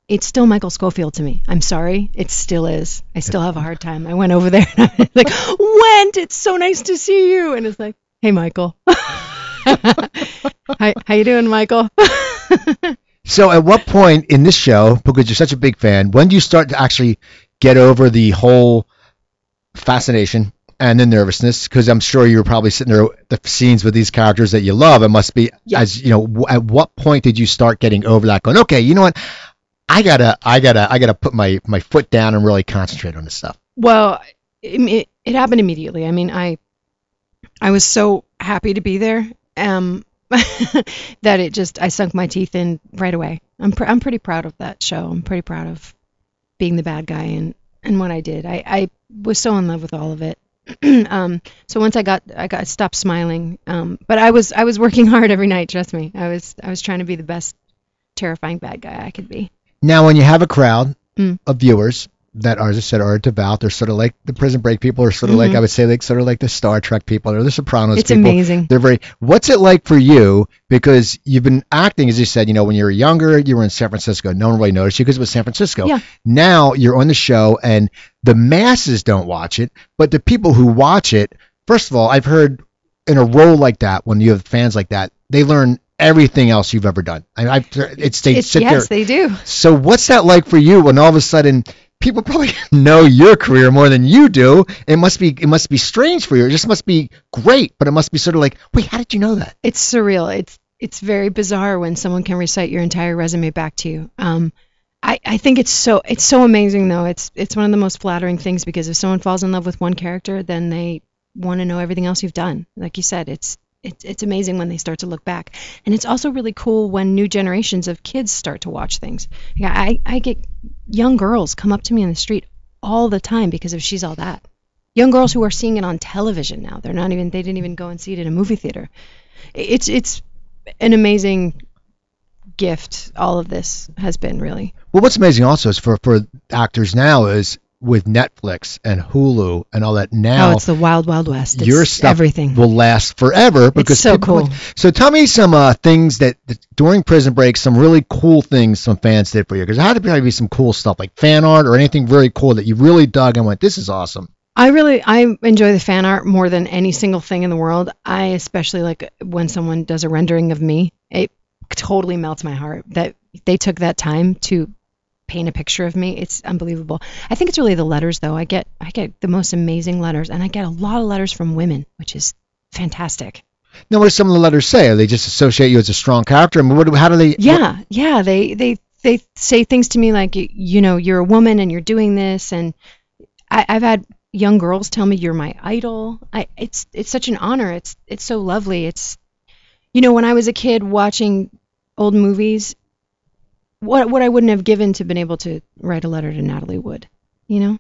it's still Michael Scofield to me. I'm sorry. It still is. I still have a hard time. I went over there and I like, Went, it's so nice to see you. And it's like, hey, Michael. Hi, how you doing, Michael? So at what point in this show, because you're such a big fan, when do you start to actually get over the whole fascination and the nervousness? Because I'm sure you were probably sitting there the scenes with these characters that you love. It must be Yeah. as you know. w- At what point did you start getting over that? Going, okay, you know what? I gotta, I gotta, I gotta put my my foot down and really concentrate on this stuff. Well, it, it, happened immediately. I mean, I I was so happy to be there um, that it just I sunk my teeth in right away. I'm pr- I'm pretty proud of that show. I'm pretty proud of being the bad guy and and what I did. I I was so in love with all of it. um, so once I got I got stopped smiling. Um, but I was I was working hard every night. Trust me. I was I was trying to be the best terrifying bad guy I could be. Now, when you have a crowd Mm. of viewers that are, as I said, are devout, they're sort of like the Prison Break people, or sort of like Mhm. I would say, like sort of like the Star Trek people, or the Sopranos It's people. amazing. They're very. What's it like for you? Because you've been acting, as you said, you know, when you were younger, you were in San Francisco. No one really noticed you because it was San Francisco. Yeah. Now you're on the show, and the masses don't watch it, but the people who watch it, first of all, I've heard in a role like that, when you have fans like that, they learn everything else you've ever done. I, I've, it's they It's, sit yes, there. they do. So what's that like for you when all of a sudden people probably know your career more than you do? It must be it must be strange for you. It just must be great, but it must be sort of like, wait, how did you know that? it's surreal. It's it's very bizarre when someone can recite your entire resume back to you. Um, I, I think it's so it's so amazing though. It's it's one of the most flattering things because if someone falls in love with one character, then they want to know everything else you've done. Like you said, it's it's it's amazing when they start to look back, and it's also really cool when new generations of kids start to watch things. Yeah, I I get young girls come up to me in the street all the time because of She's All That. Young girls who are seeing it on television now. They're not even they didn't even go and see it in a movie theater it's it's an amazing gift all of this has been really Well, what's amazing also is for for actors now is with Netflix and Hulu and all that now. oh it's the wild wild west it's your stuff everything will last forever because so people- cool. So tell me some uh, things that, that during Prison Break, some really cool things some fans did for you because there had to probably be some cool stuff like fan art or anything very cool that you really dug and went, this is awesome. i really i enjoy the fan art more than any single thing in the world i especially like when someone does a rendering of me it totally melts my heart that they took that time to paint a picture of me it's unbelievable i think it's really the letters though i get i get the most amazing letters and i get a lot of letters from women which is fantastic Now, what do some of the letters say? Are they just associate you as a strong character? I mean, what, do- how do they? yeah yeah they they they say things to me like you know you're a woman and you're doing this and I, i've had young girls tell me you're my idol I, it's it's such an honor it's it's so lovely it's you know when i was a kid watching old movies what what i wouldn't have given to been able to write a letter to natalie wood you know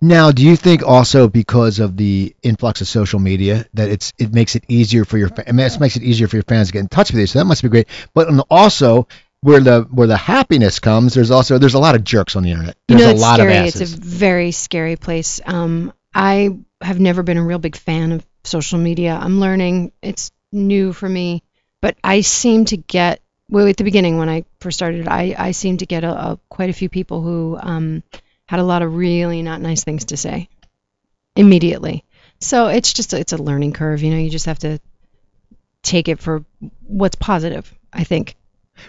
Now, do you think also because of the influx of social media that it's it makes it easier for your I mean, it makes it easier for your fans to get in touch with you? So that must be great. But also, where the where the happiness comes, there's also there's a lot of jerks on the internet. You There's know, a it's lot scary. of It's a very scary place. Um, I have never been a real big fan of social media. I'm learning. It's new for me, but I seem to get well at the beginning when I first started. I I seem to get a, a quite a few people who um, had a lot of really not nice things to say immediately. So it's just it's a learning curve. You know, you just have to take it for what's positive. I think.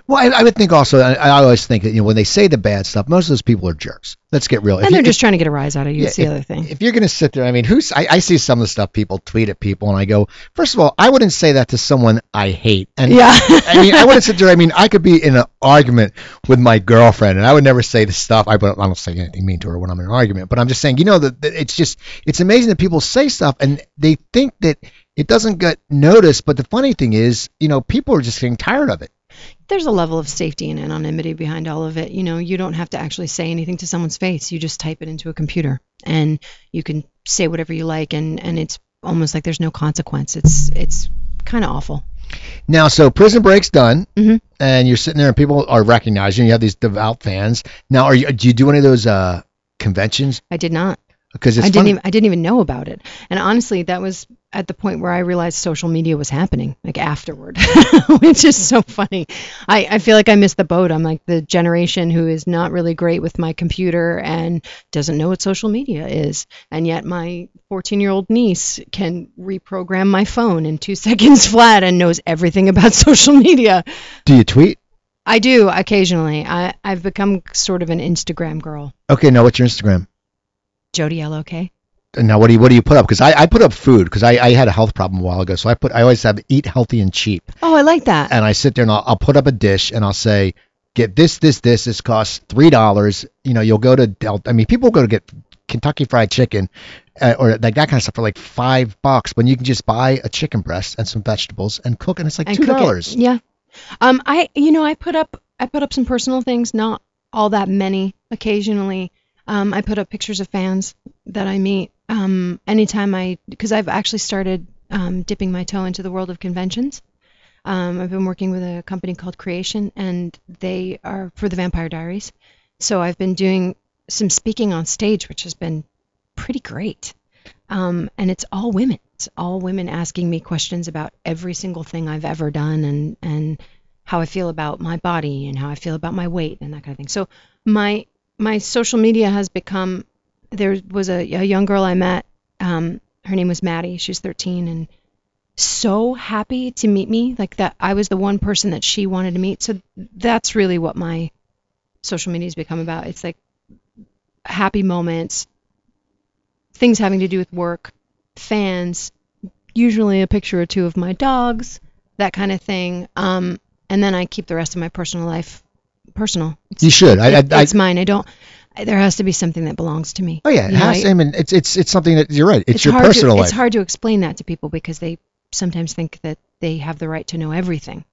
Well, I, I would think also. I, I always think that you know when they say the bad stuff, most of those people are jerks. Let's get real. And you- they're if- just trying to get a rise out of you. Yeah, It's the other thing. if you're going to sit there, I mean, who's I, I see some of the stuff people tweet at people, and I go, first of all, I wouldn't say that to someone I hate. And Yeah. I mean, I wouldn't sit there. I mean, I could be in an argument with my girlfriend, and I would never say the stuff. I, don't- I don't say anything mean to her when I'm in an argument, but I'm just saying, you know, that it's just it's amazing that people say stuff and they think that it doesn't get noticed. But the funny thing is, you know, people are just getting tired of it. There's a level of safety and anonymity behind all of it. You know, you don't have to actually say anything to someone's face. You just type it into a computer and you can say whatever you like and and it's almost like there's no consequence. It's it's kind of awful. Now, so Prison Break's done, Mhm. and you're sitting there, and people are recognizing you. You have these devout fans. Now, are you? Do you do any of those uh, conventions? I did not. Because it's I didn't even I didn't even know about it. And honestly, that was at the point where I realized social media was happening, like afterward, which is so funny. I, I feel like I missed the boat. I'm like the generation who is not really great with my computer and doesn't know what social media is. And yet my 14 year old niece can reprogram my phone in two seconds flat and knows everything about social media. Do you tweet? I do occasionally. I, I've become sort of an Instagram girl. Okay, now what's your Instagram? Jodi LOK. And Now, what do you what do you put up? Because I, I put up food because I, I had a health problem a while ago, so I put I always have eat healthy and cheap, Oh, I like that. and I sit there and I'll, I'll put up a dish and I'll say get this this this this costs three dollars. You know, you'll go to Del. I mean, people go to get Kentucky Fried Chicken uh, or like that kind of stuff for like five bucks, when you can just buy a chicken breast and some vegetables and cook, and it's like and two dollars. Yeah. Um, I you know I put up I put up some personal things, not all that many. Occasionally, um, I put up pictures of fans that I meet. Um, anytime I because I've actually started um, dipping my toe into the world of conventions. Um, I've been working with a company called Creation, and they are for the Vampire Diaries. So I've been doing some speaking on stage, which has been pretty great. Um, and it's all women. It's all women asking me questions about every single thing I've ever done and and how I feel about my body and how I feel about my weight and that kind of thing. So my my social media has become. There was a, a young girl I met. Um, her name was Maddie. She's 13 and so happy to meet me. Like that, I was the one person that she wanted to meet. So that's really what my social media has become about. It's like happy moments, things having to do with work, fans, usually a picture or two of my dogs, that kind of thing. Um, and then I keep the rest of my personal life personal. It's, You should. I, I, it- I, it's mine. I don't. I- There has to be something that belongs to me. oh yeah, it You know, has. I- I mean, it's it's it's something that you're right. It's, your personal to, life. It's hard to explain that to people because they sometimes think that they have the right to know everything.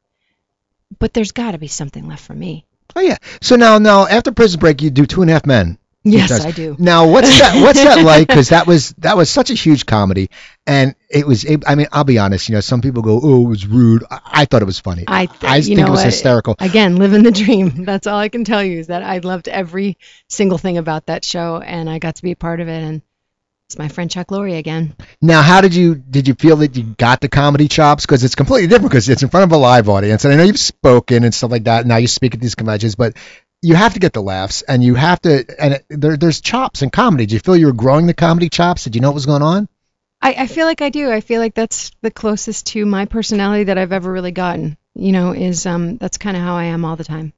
But there's got to be something left for me. Oh yeah. So now now after Prison Break, you do Two and a Half Men. Yes, I do. Now, what's that? What's that like? Because that was that was such a huge comedy, and it was. It, I mean, I'll be honest. You know, some people go, "Oh, it was rude." I, I thought it was funny. I, th- I think know it was hysterical. Again, living the dream. That's all I can tell you is that I loved every single thing about that show, and I got to be a part of it. And it's my friend Chuck Lorre again. Now, how did you did you feel that you got the comedy chops? Because it's completely different because it's in front of a live audience, and I know you've spoken and stuff like that. Now you speak at these conventions, but you have to get the laughs, and you have to. And it, there, there's chops in comedy. do you feel you were growing the comedy chops? Did you know what was going on? I, I feel like I do. I feel like that's the closest to my personality that I've ever really gotten. You know, is um that's kind of how I am all the time.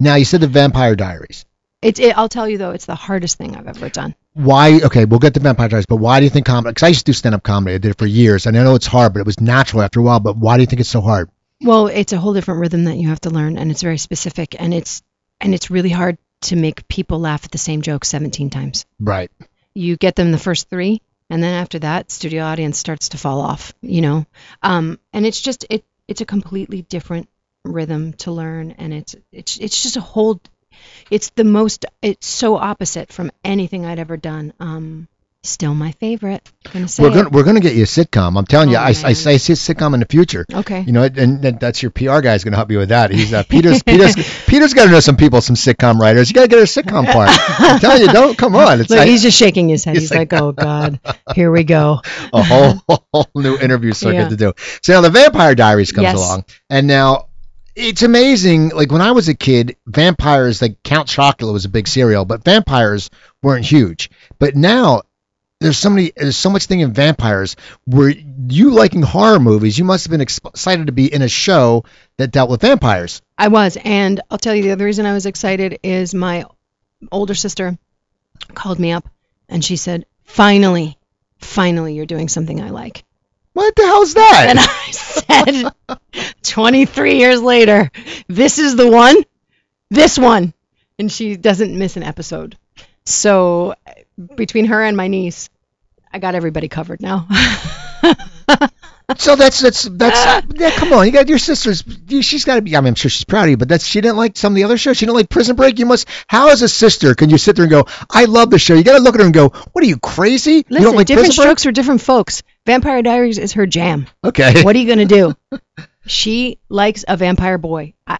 Now you said the Vampire Diaries. It's it, I'll tell you though, it's the hardest thing I've ever done. why okay we'll get to vampire diaries but why do you think comedy because i used to do stand-up comedy i did it for years and i know it's hard but it was natural after a while but why do you think it's so hard Well, it's a whole different rhythm that you have to learn, and it's very specific, and it's and it's really hard to make people laugh at the same joke 17 times. right You get them the first three, and then after that, studio audience starts to fall off. You know, um, and it's just it it's a completely different rhythm to learn, and it's it's it's just a whole. It's the most. It's so opposite from anything I'd ever done. Um, Still my favorite. Gonna say We're gonna we're gonna get you a sitcom. I'm telling you, Oh, I, I, I see a sitcom in the future. Okay. You know, and that- that's your PR guy's gonna help you with that. He's uh, Peter's Peter's Peter's got to know some people, some sitcom writers. You gotta get a sitcom part. I'm telling you, don't come on. It's Look, like he's just shaking his head. He's He's, like, "Oh God, here we go." a whole, whole new interview circuit Yeah. to do. So now the Vampire Diaries comes Yes. along, and now it's amazing. Like when I was a kid, vampires like Count Chocula was a big serial, but vampires weren't huge. But now there's so many, there's so much thing in vampires. Where you liking horror movies, you must have been excited to be in a show that dealt with vampires. I was, and I'll tell you the other reason I was excited is my older sister called me up and she said, "Finally, finally, you're doing something I like." What the hell's that? And I said, 23 years later, this is the one, this one, and she doesn't miss an episode. So between her and my niece, I got everybody covered now. So that's that's that's uh, yeah. Come on, you got your sister's. She's got to be. I mean, I'm sure she's proud of you, but that's she didn't like some of the other shows. She didn't like Prison Break. You must. How as a sister can you sit there and go, I love the show? You got to look at her and go, What are you crazy? you Listen, don't like different Prison Break? strokes for different folks. Vampire Diaries is her jam. Okay. What are you gonna do? she likes a vampire boy. I,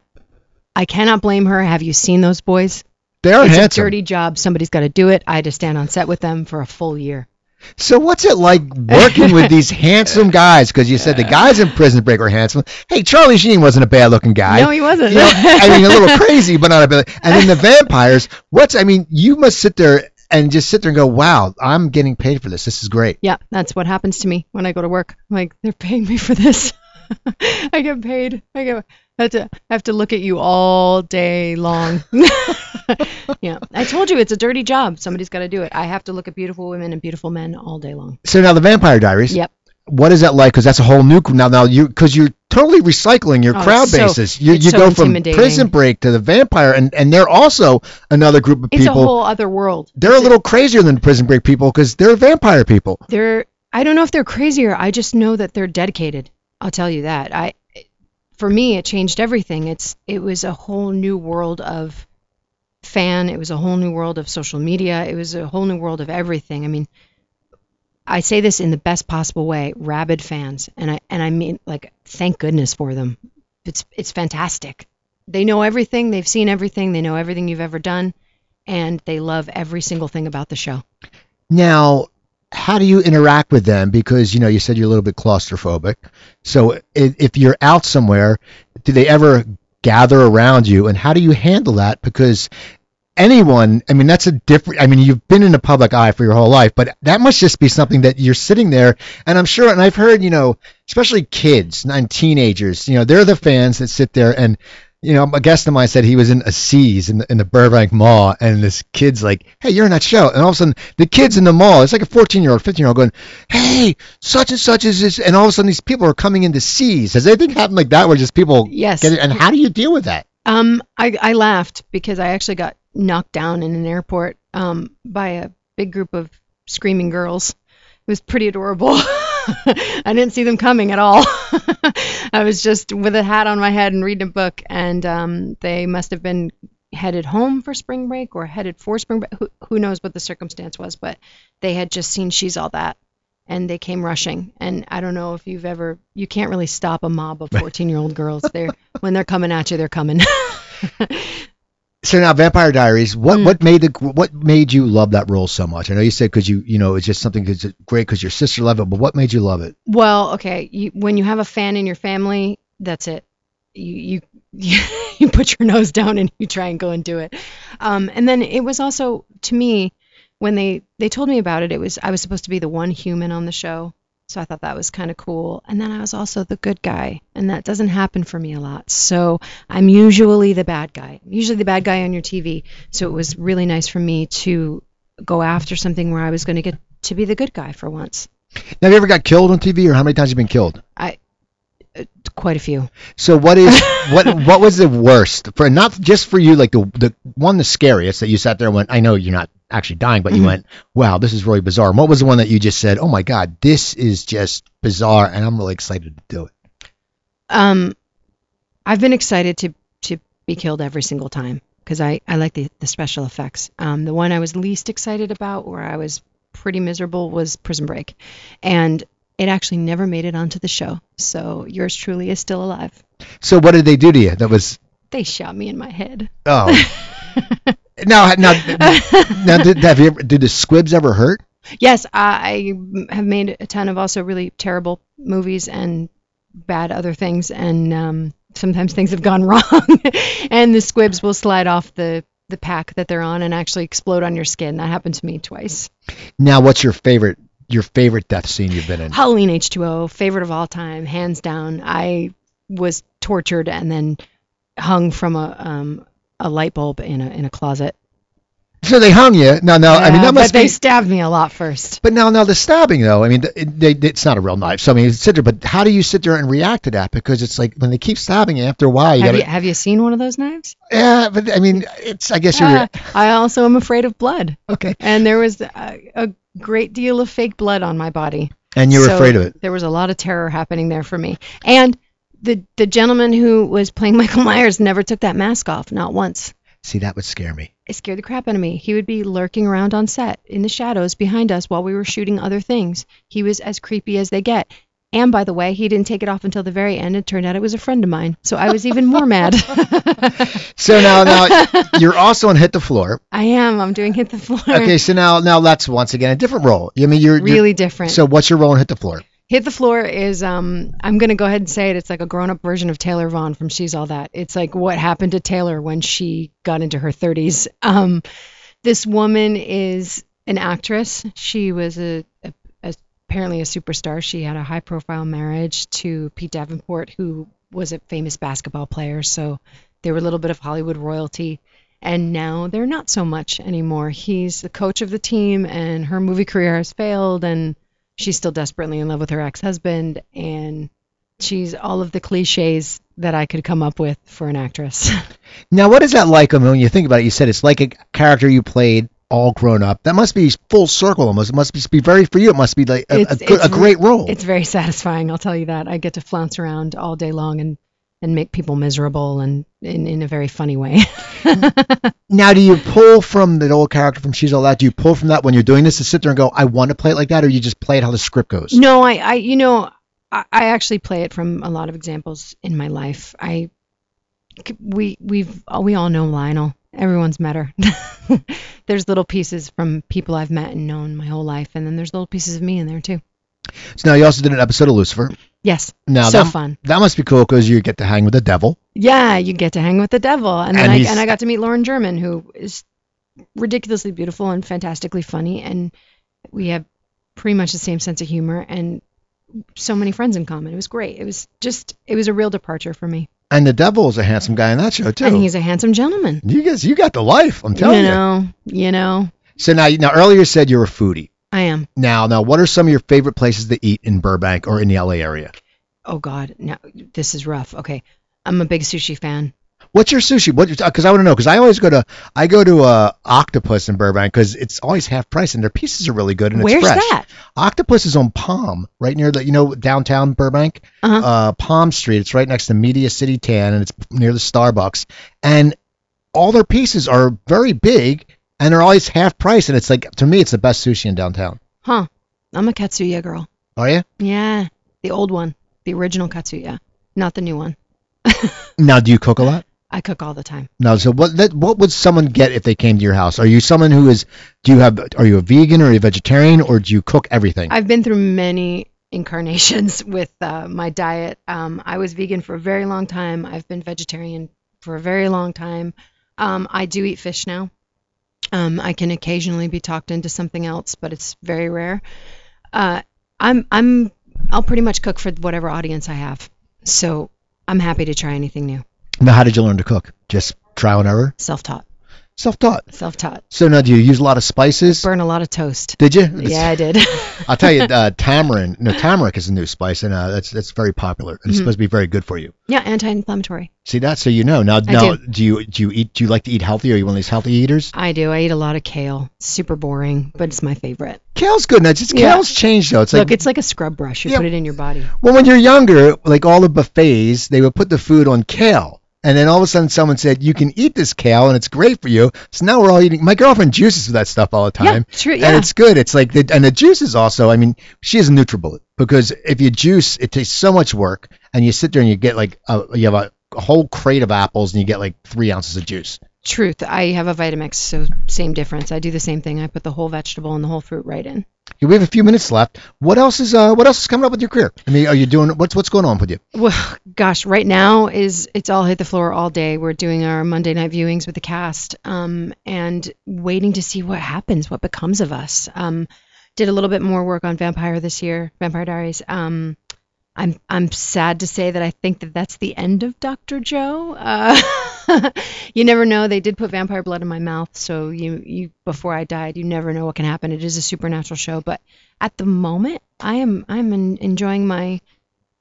I cannot blame her. Have you seen those boys? They are it's handsome. a dirty job. Somebody's got to do it. I had to stand on set with them for a full year. So what's it like working with these handsome guys? Because you said the guys in Prison Break were handsome. Hey, Charlie Sheen wasn't a bad looking guy. No, he wasn't. You know, I mean, a little crazy, but not a bad. And then the vampires. What's? I mean, you must sit there and just sit there and go, Wow, I'm getting paid for this. This is great. Yeah, that's what happens to me when I go to work. I'm like, they're paying me for this. I get paid. I get I have to I have to look at you all day long. yeah, I told you it's a dirty job. Somebody's got to do it. I have to look at beautiful women and beautiful men all day long. So now the Vampire Diaries. Yep. What is that like? Because that's a whole new now. Now you because you're totally recycling your Oh, crowd so- bases. You you so go from. Prison Break to the Vampire, and and they're also another group of people. It's a whole other world. they're a It's little crazier than Prison Break people because they're vampire people. they're I don't know if they're crazier. I just know that they're dedicated. I'll tell you that. I for me it changed everything. It's it was a whole new world of fan. It was a whole new world of social media. It was a whole new world of everything. I mean, I say this in the best possible way, rabid fans. And I and I mean like thank goodness for them. It's it's fantastic. They know everything, they've seen everything, they know everything you've ever done, and they love every single thing about the show. Now, how do you interact with them? Because you know you said you're a little bit claustrophobic. So if, if you're out somewhere, do they ever gather around you, and how do you handle that? Because anyone, I mean, that's a different. I mean, you've been in the public eye for your whole life, but that must just be something that you're sitting there, and I'm sure, and I've heard, you know, especially kids and teenagers, you know, they're the fans that sit there and. You know, a guest of mine said he was in a See's in the, in the Burbank Mall, and this kid's like, "Hey, you're in that show," and all of a sudden, the kids in the mall, it's like a 14 year old, 15 year old, going, "Hey, such and such is this," and all of a sudden, these people are coming into See's. Has anything happened like that, where just people Yes. get it? And how do you deal with that? Um, I, I laughed because I actually got knocked down in an airport um, by a big group of screaming girls. It was pretty adorable. I didn't see them coming at all. I was just with a hat on my head and reading a book, and um, they must have been headed home for spring break or headed for spring break. Who, who knows what the circumstance was, but they had just seen She's All That. And they came rushing, and I don't know if you've ever. You can't really stop a mob of 14-year-old girls. They're when they're coming at you, they're coming. So now, Vampire Diaries. What Mm. what made the what made you love that role so much? I know you said because you you know it's just something that's great because your sister loved it, but what made you love it? Well, okay, you, when you have a fan in your family, that's it. You you you put your nose down and you try and go and do it. Um, and then it was also to me when they they told me about it, it was I was supposed to be the one human on the show, so I thought that was kind of cool. And then I was also the good guy, and that doesn't happen for me a lot. So I'm usually the bad guy. I'm usually the bad guy on your TV. So it was really nice for me to go after something where I was going to get to be the good guy for once. Now, have you ever got killed on TV, or how many times have you been killed? Quite a few. So what is what what was the worst for not just for you like the the one the scariest that you sat there and went I know you're not actually dying but you Mhm. went wow this is really bizarre. And what was the one that you just said oh my god this is just bizarre and I'm really excited to do it. Um, I've been excited to to be killed every single time because I I like the the special effects. Um, the one I was least excited about, where I was pretty miserable was Prison Break, and it actually never made it onto the show. So yours truly is still alive. So what did they do to you? That was They shot me in my head. oh. now, now, now, did, have you ever, did the squibs ever hurt? Yes, I I have made a ton of also really terrible movies and bad other things, and um, sometimes things have gone wrong, and the squibs will slide off the the pack that they're on and actually explode on your skin. That happened to me twice. Now, what's your favorite your favorite death scene you've been in? Halloween H2O, favorite of all time, hands down. I was tortured and then hung from a um, a light bulb in a in a closet. So they hung you. No, no. I mean that must but they be. stabbed me a lot first. But now, now the stabbing though. I mean, it, they, it's not a real knife. So I mean, sit there. But how do you sit there and react to that? Because it's like when they keep stabbing you after a while, you Have gotta. you have you seen one of those knives? Yeah, but I mean, it's. I guess you're. Uh, I also am afraid of blood. okay. and there was a, a great deal of fake blood on my body. And you're So afraid of it. There was a lot of terror happening there for me. And the the gentleman who was playing Michael Myers never took that mask off, not once. See, that would scare me. It scared the crap out of me. He would be lurking around on set in the shadows behind us while we were shooting other things. He was as creepy as they get. And by the way, he didn't take it off until the very end. It turned out it was a friend of mine. So I was even more mad. So now, now you're also on Hit the Floor. I am. I'm doing hit the floor. Okay, so now, now that's once again a different role. I mean, you're you're- really different. So what's your role in Hit the Floor? Hit the Floor is um I'm gonna go ahead and say it. It's like a grown up version of Taylor Vaughan from She's All That. It's like what happened to Taylor when she got into her 30s. Um, this woman is an actress. She was a, a, a apparently a superstar. She had a high profile marriage to Pete Davenport, who was a famous basketball player. So they were a little bit of Hollywood royalty. And now they're not so much anymore. He's the coach of the team, and her movie career has failed, and she's still desperately in love with her ex-husband and she's all of the cliches that I could come up with for an actress. Now, what is that like? I mean, when you think about it, you said it's like a character you played all grown up. That must be full circle almost. It must be, be very for you. It must be like a, a, It's- good, it's a great role. it's very satisfying, I'll tell you that. I get to flounce around all day long and and make people miserable and in, in a very funny way. Now, do you pull from the old character from She's All That? Do you pull from that when you're doing this to sit there and go, I want to play it like that, or you just play it how the script goes? no, I, I you know, I, I actually play it from a lot of examples in my life. I we we've we all know Lionel. Everyone's met her. there's little pieces from people I've met and known my whole life, and then there's little pieces of me in there too. So now you also did an episode of Lucifer. Yes, Now so that, fun. that must be cool because you get to hang with the devil. Yeah, you get to hang with the devil, and then And I and I got to meet Lauren German, who is ridiculously beautiful and fantastically funny, and we have pretty much the same sense of humor and so many friends in common. It was great. It was just it was a real departure for me. And the devil is a handsome guy in that show too. And he's a handsome gentleman. you guys, you got the life. I'm telling you you. know, you know, So now, now earlier you said you're a foodie. I am. Now, now, what are some of your favorite places to eat in Burbank or in the LA area? Oh God, now this is rough. Okay, I'm a big sushi fan. What's your sushi? What? Because I want to know. Because I always go to I go to uh, Octopus in Burbank because it's always half price and their pieces are really good and Where's it's fresh. that? Octopus is on Palm, right near the you know downtown Burbank, Uh-huh. uh, Palm Street. It's right next to Media City Tan and it's near the Starbucks. And all their pieces are very big and they're always half price. And it's like to me, it's the best sushi in downtown. Huh? I'm a Katsuya girl. Are you? Yeah, the old one, the original Katsuya, not the new one. Now, do you cook a lot? I cook all the time. No, so what that, what would someone get if they came to your house? Are you someone who is do you have are you a vegan or a vegetarian or do you cook everything? I've been through many incarnations with uh, my diet. Um, I was vegan for a very long time. I've been vegetarian for a very long time. Um, I do eat fish now. Um, I can occasionally be talked into something else, but it's very rare. Uh, I'm I'm I'll pretty much cook for whatever audience I have. So I'm happy to try anything new. now, how did you learn to cook? Just trial and error, Self-taught. Self-taught. Self-taught. So now, do you use a lot of spices? Burn a lot of toast. Did you? Yeah, I did. I'll tell you, uh, tamarind. No, turmeric is a new spice, and uh, that's that's very popular. It's Mhm. supposed to be very good for you. yeah, anti-inflammatory. See that? So you know now. Now, do. do you do you eat? Do you like to eat healthy? Are you one of these healthy eaters? I do. I eat a lot of kale. Super boring, but it's my favorite. Kale's good. Now, just Yeah. kale's changed though. It's Look, like it's like a scrub brush. You Yeah. put it in your body. well, when you're younger, like all the buffets, they would put the food on kale. And then all of a sudden someone said you can eat this kale and it's great for you. So now we're all eating. My girlfriend juices with that stuff all the time. Yeah, true. yeah. And it's good. It's like the, and the juice is also. I mean, she is a NutriBullet because if you juice, it takes so much work, and you sit there and you get like a, you have a, a whole crate of apples and you get like three ounces of juice. Truth. I have a Vitamix, so same difference. I do the same thing. I put the whole vegetable and the whole fruit right in. We have a few minutes left. What else is uh what else is coming up with your career? I mean, are you doing what's what's going on with you? Well, gosh, right now is it's all hit the floor all day. We're doing our Monday night viewings with the cast, um, and waiting to see what happens, what becomes of us. Um, did a little bit more work on Vampire this year, Vampire Diaries. Um, I'm I'm sad to say that I think that that's the end of Dr. Jo. Uh, you never know. They did put vampire blood in my mouth, so you you before I died, you never know what can happen. It is a supernatural show, but at the moment, I am I'm en- enjoying my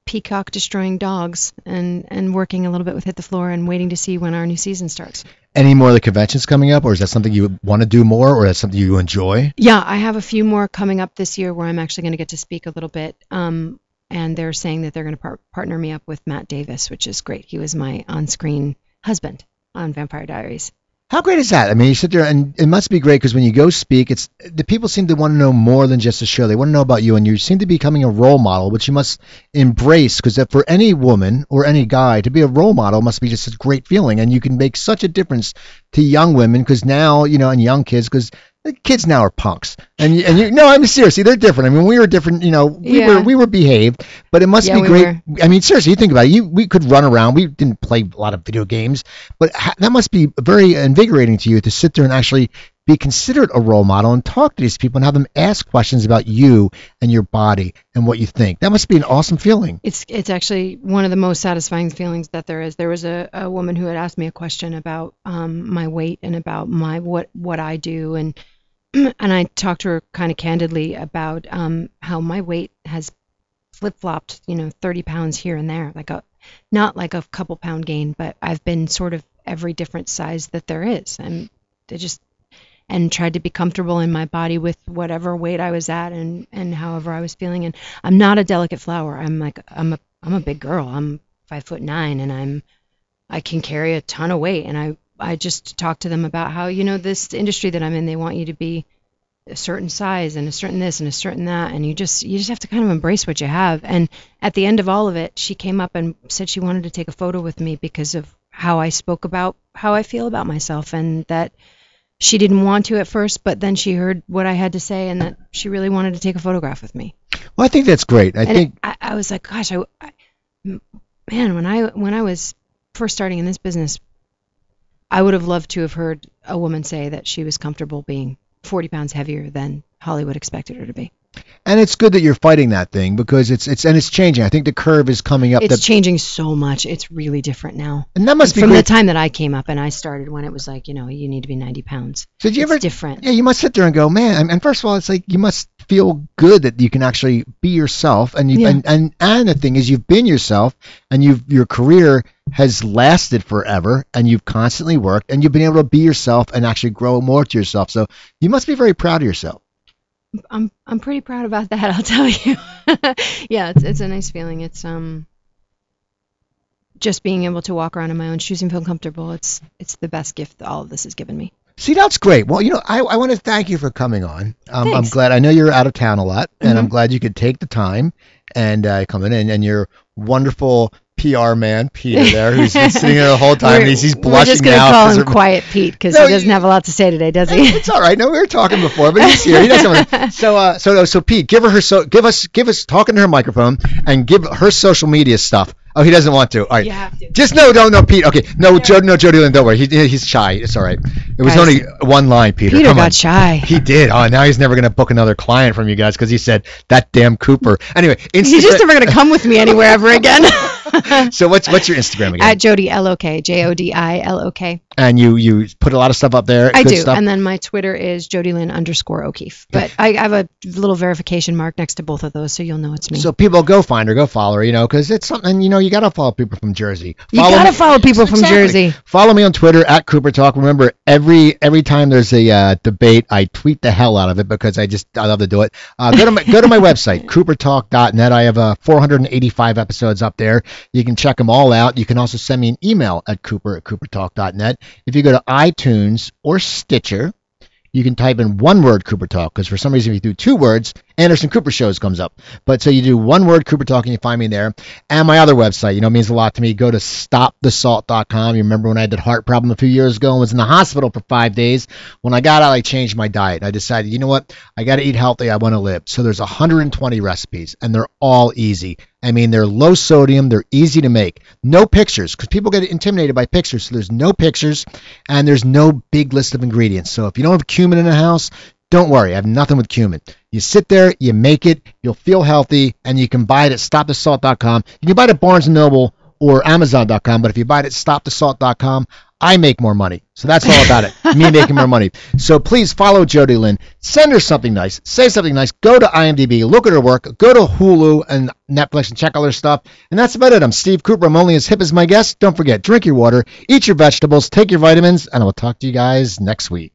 peacock destroying dogs and and working a little bit with hit the floor and waiting to see when our new season starts. Any more of the conventions coming up, or is that something you want to do more, or that's something you enjoy? Yeah, I have a few more coming up this year where I'm actually going to get to speak a little bit. Um, and they're saying that they're going to par- partner me up with Matt Davis, which is great. He was my on-screen husband on Vampire Diaries. How great is that? I mean, you sit there and it must be great because when you go speak, it's the people seem to want to know more than just the show. They want to know about you, and you seem to be becoming a role model, which you must embrace because for any woman or any guy to be a role model must be just a great feeling, and you can make such a difference to young women because now you know and young kids because the kids now are punks. And you, and you no I mean seriously they're different. I mean we were different you know we Yeah. were we were behaved but it must Yeah, be we great. I mean seriously you think about it you we could run around we didn't play a lot of video games but ha- that must be very invigorating to you to sit there and actually be considered a role model and talk to these people and have them ask questions about you and your body and what you think. That must be an awesome feeling. It's it's actually one of the most satisfying feelings that there is. There was a, a woman who had asked me a question about um, my weight and about my what what I do and and I talked to her kind of candidly about um, how my weight has flip flopped, you know, 30 pounds here and there, like a not like a couple pound gain, but I've been sort of every different size that there is, and I just and tried to be comfortable in my body with whatever weight I was at and and however I was feeling. And I'm not a delicate flower. I'm like I'm a I'm a big girl. I'm five foot nine, and I'm I can carry a ton of weight. And I I just talked to them about how you know this industry that I'm in, they want you to be a certain size and a certain this and a certain that and you just you just have to kind of embrace what you have. And at the end of all of it she came up and said she wanted to take a photo with me because of how I spoke about how I feel about myself and that she didn't want to at first but then she heard what I had to say and that she really wanted to take a photograph with me. Well I think that's great. I and think it, I, I was like gosh I, I man when I when I was first starting in this business I would have loved to have heard a woman say that she was comfortable being 40 pounds heavier than Hollywood expected her to be. And it's good that you're fighting that thing because it's it's and it's changing I think the curve is coming up It's changing so much. It's really different now. and that must be From great the time that I came up and I started when it was like, you know, you need to be 90 pounds. so did you it's ever different. Yeah, you must sit there and go, man. And- And first of all, it's like you must feel good that you can actually be yourself. And you Yeah. and, and and the thing is, you've been yourself, and you've your career has lasted forever, and you've constantly worked, and you've been able to be yourself and actually grow more to yourself. So you must be very proud of yourself. I'm I'm pretty proud about that, I'll tell you. yeah, it's it's a nice feeling. It's um just being able to walk around in my own shoes and feel comfortable. It's it's the best gift all of this has given me. See, that's great. Well, you know, I, I want to thank you for coming on. Um, I'm glad. I know you're out of town a lot, and I'm Mhm. glad you could take the time and uh, come in. And, and your wonderful PR man, Peter, there, who's been sitting there the whole time. and We're- he's, he's We're blushing just gonna now. call him Quiet Pete because No, he doesn't you- have a lot to say today, does he? it's all right. No, we were talking before, but he's here. He doesn't want. So, uh, so, so, Pete, give her her so, give us, give us, talking to her microphone and give her social media stuff. Oh, he doesn't want to. All right. You have to. Just no, don't, no, Pete. Okay, no, Joe, no, Jodi Lyn, don't worry. He, he's shy. It's all right. It was Guys, only one line, Peter. Peter Come got on. shy. He did. Oh, now he's never gonna book another client from you guys because he said that damn Cooper. Anyway, Instagram. He's just never gonna come with me anywhere ever again. so what's what's your Instagram again? At Jodi L O K J O D I L O K. and you you put a lot of stuff up there. I do, Stuff. and then my Twitter is Jodi Lyn underscore O'Keefe. But I have a little verification mark next to both of those, so you'll know it's me. So people go find her, go follow her, you know, because it's something. You know, know, you gotta follow people from Jersey. You gotta me- follow people from Exactly. Jersey. Follow me on Twitter at Cooper Talk. Remember, every every time there's a uh, debate, I tweet the hell out of it because I just I love to do it. Uh, go to my go to my website coopertalk.net. I have uh, 485 episodes up there. You can check them all out. You can also send me an email at cooper at coopertalk.net. If you go to iTunes or Stitcher, you can type in one word Cooper Talk because for some reason if you do two words, Anderson Cooper Shows comes up. But so you do one word Cooper Talk and you find me there. And my other website, you know, means a lot to me. Go to stopthesalt.com. You remember when I had that heart problem a few years ago and was in the hospital for five days? When I got out, I changed my diet. I decided, you know what? I got to eat healthy. I want to live. So there's 120 recipes and they're all easy. I mean, they're low sodium, they're easy to make. No pictures, because people get intimidated by pictures. So there's no pictures, and there's no big list of ingredients. So if you don't have cumin in the house, don't worry, I have nothing with cumin. You sit there, you make it, you'll feel healthy, and you can buy it at stopthesalt.com. You can buy it at Barnes & Noble or Amazon.com, but if you buy it at stopthesalt.com, I make more money. So that's all about it. Me making more money. So please follow Jodi Lyn. Send her something nice. Say something nice. Go to IMDb. Look at her work. Go to Hulu and Netflix and check all her stuff. And that's about it. I'm Steve Cooper. I'm only as hip as my guest. Don't forget, drink your water, eat your vegetables, take your vitamins, and I will talk to you guys next week.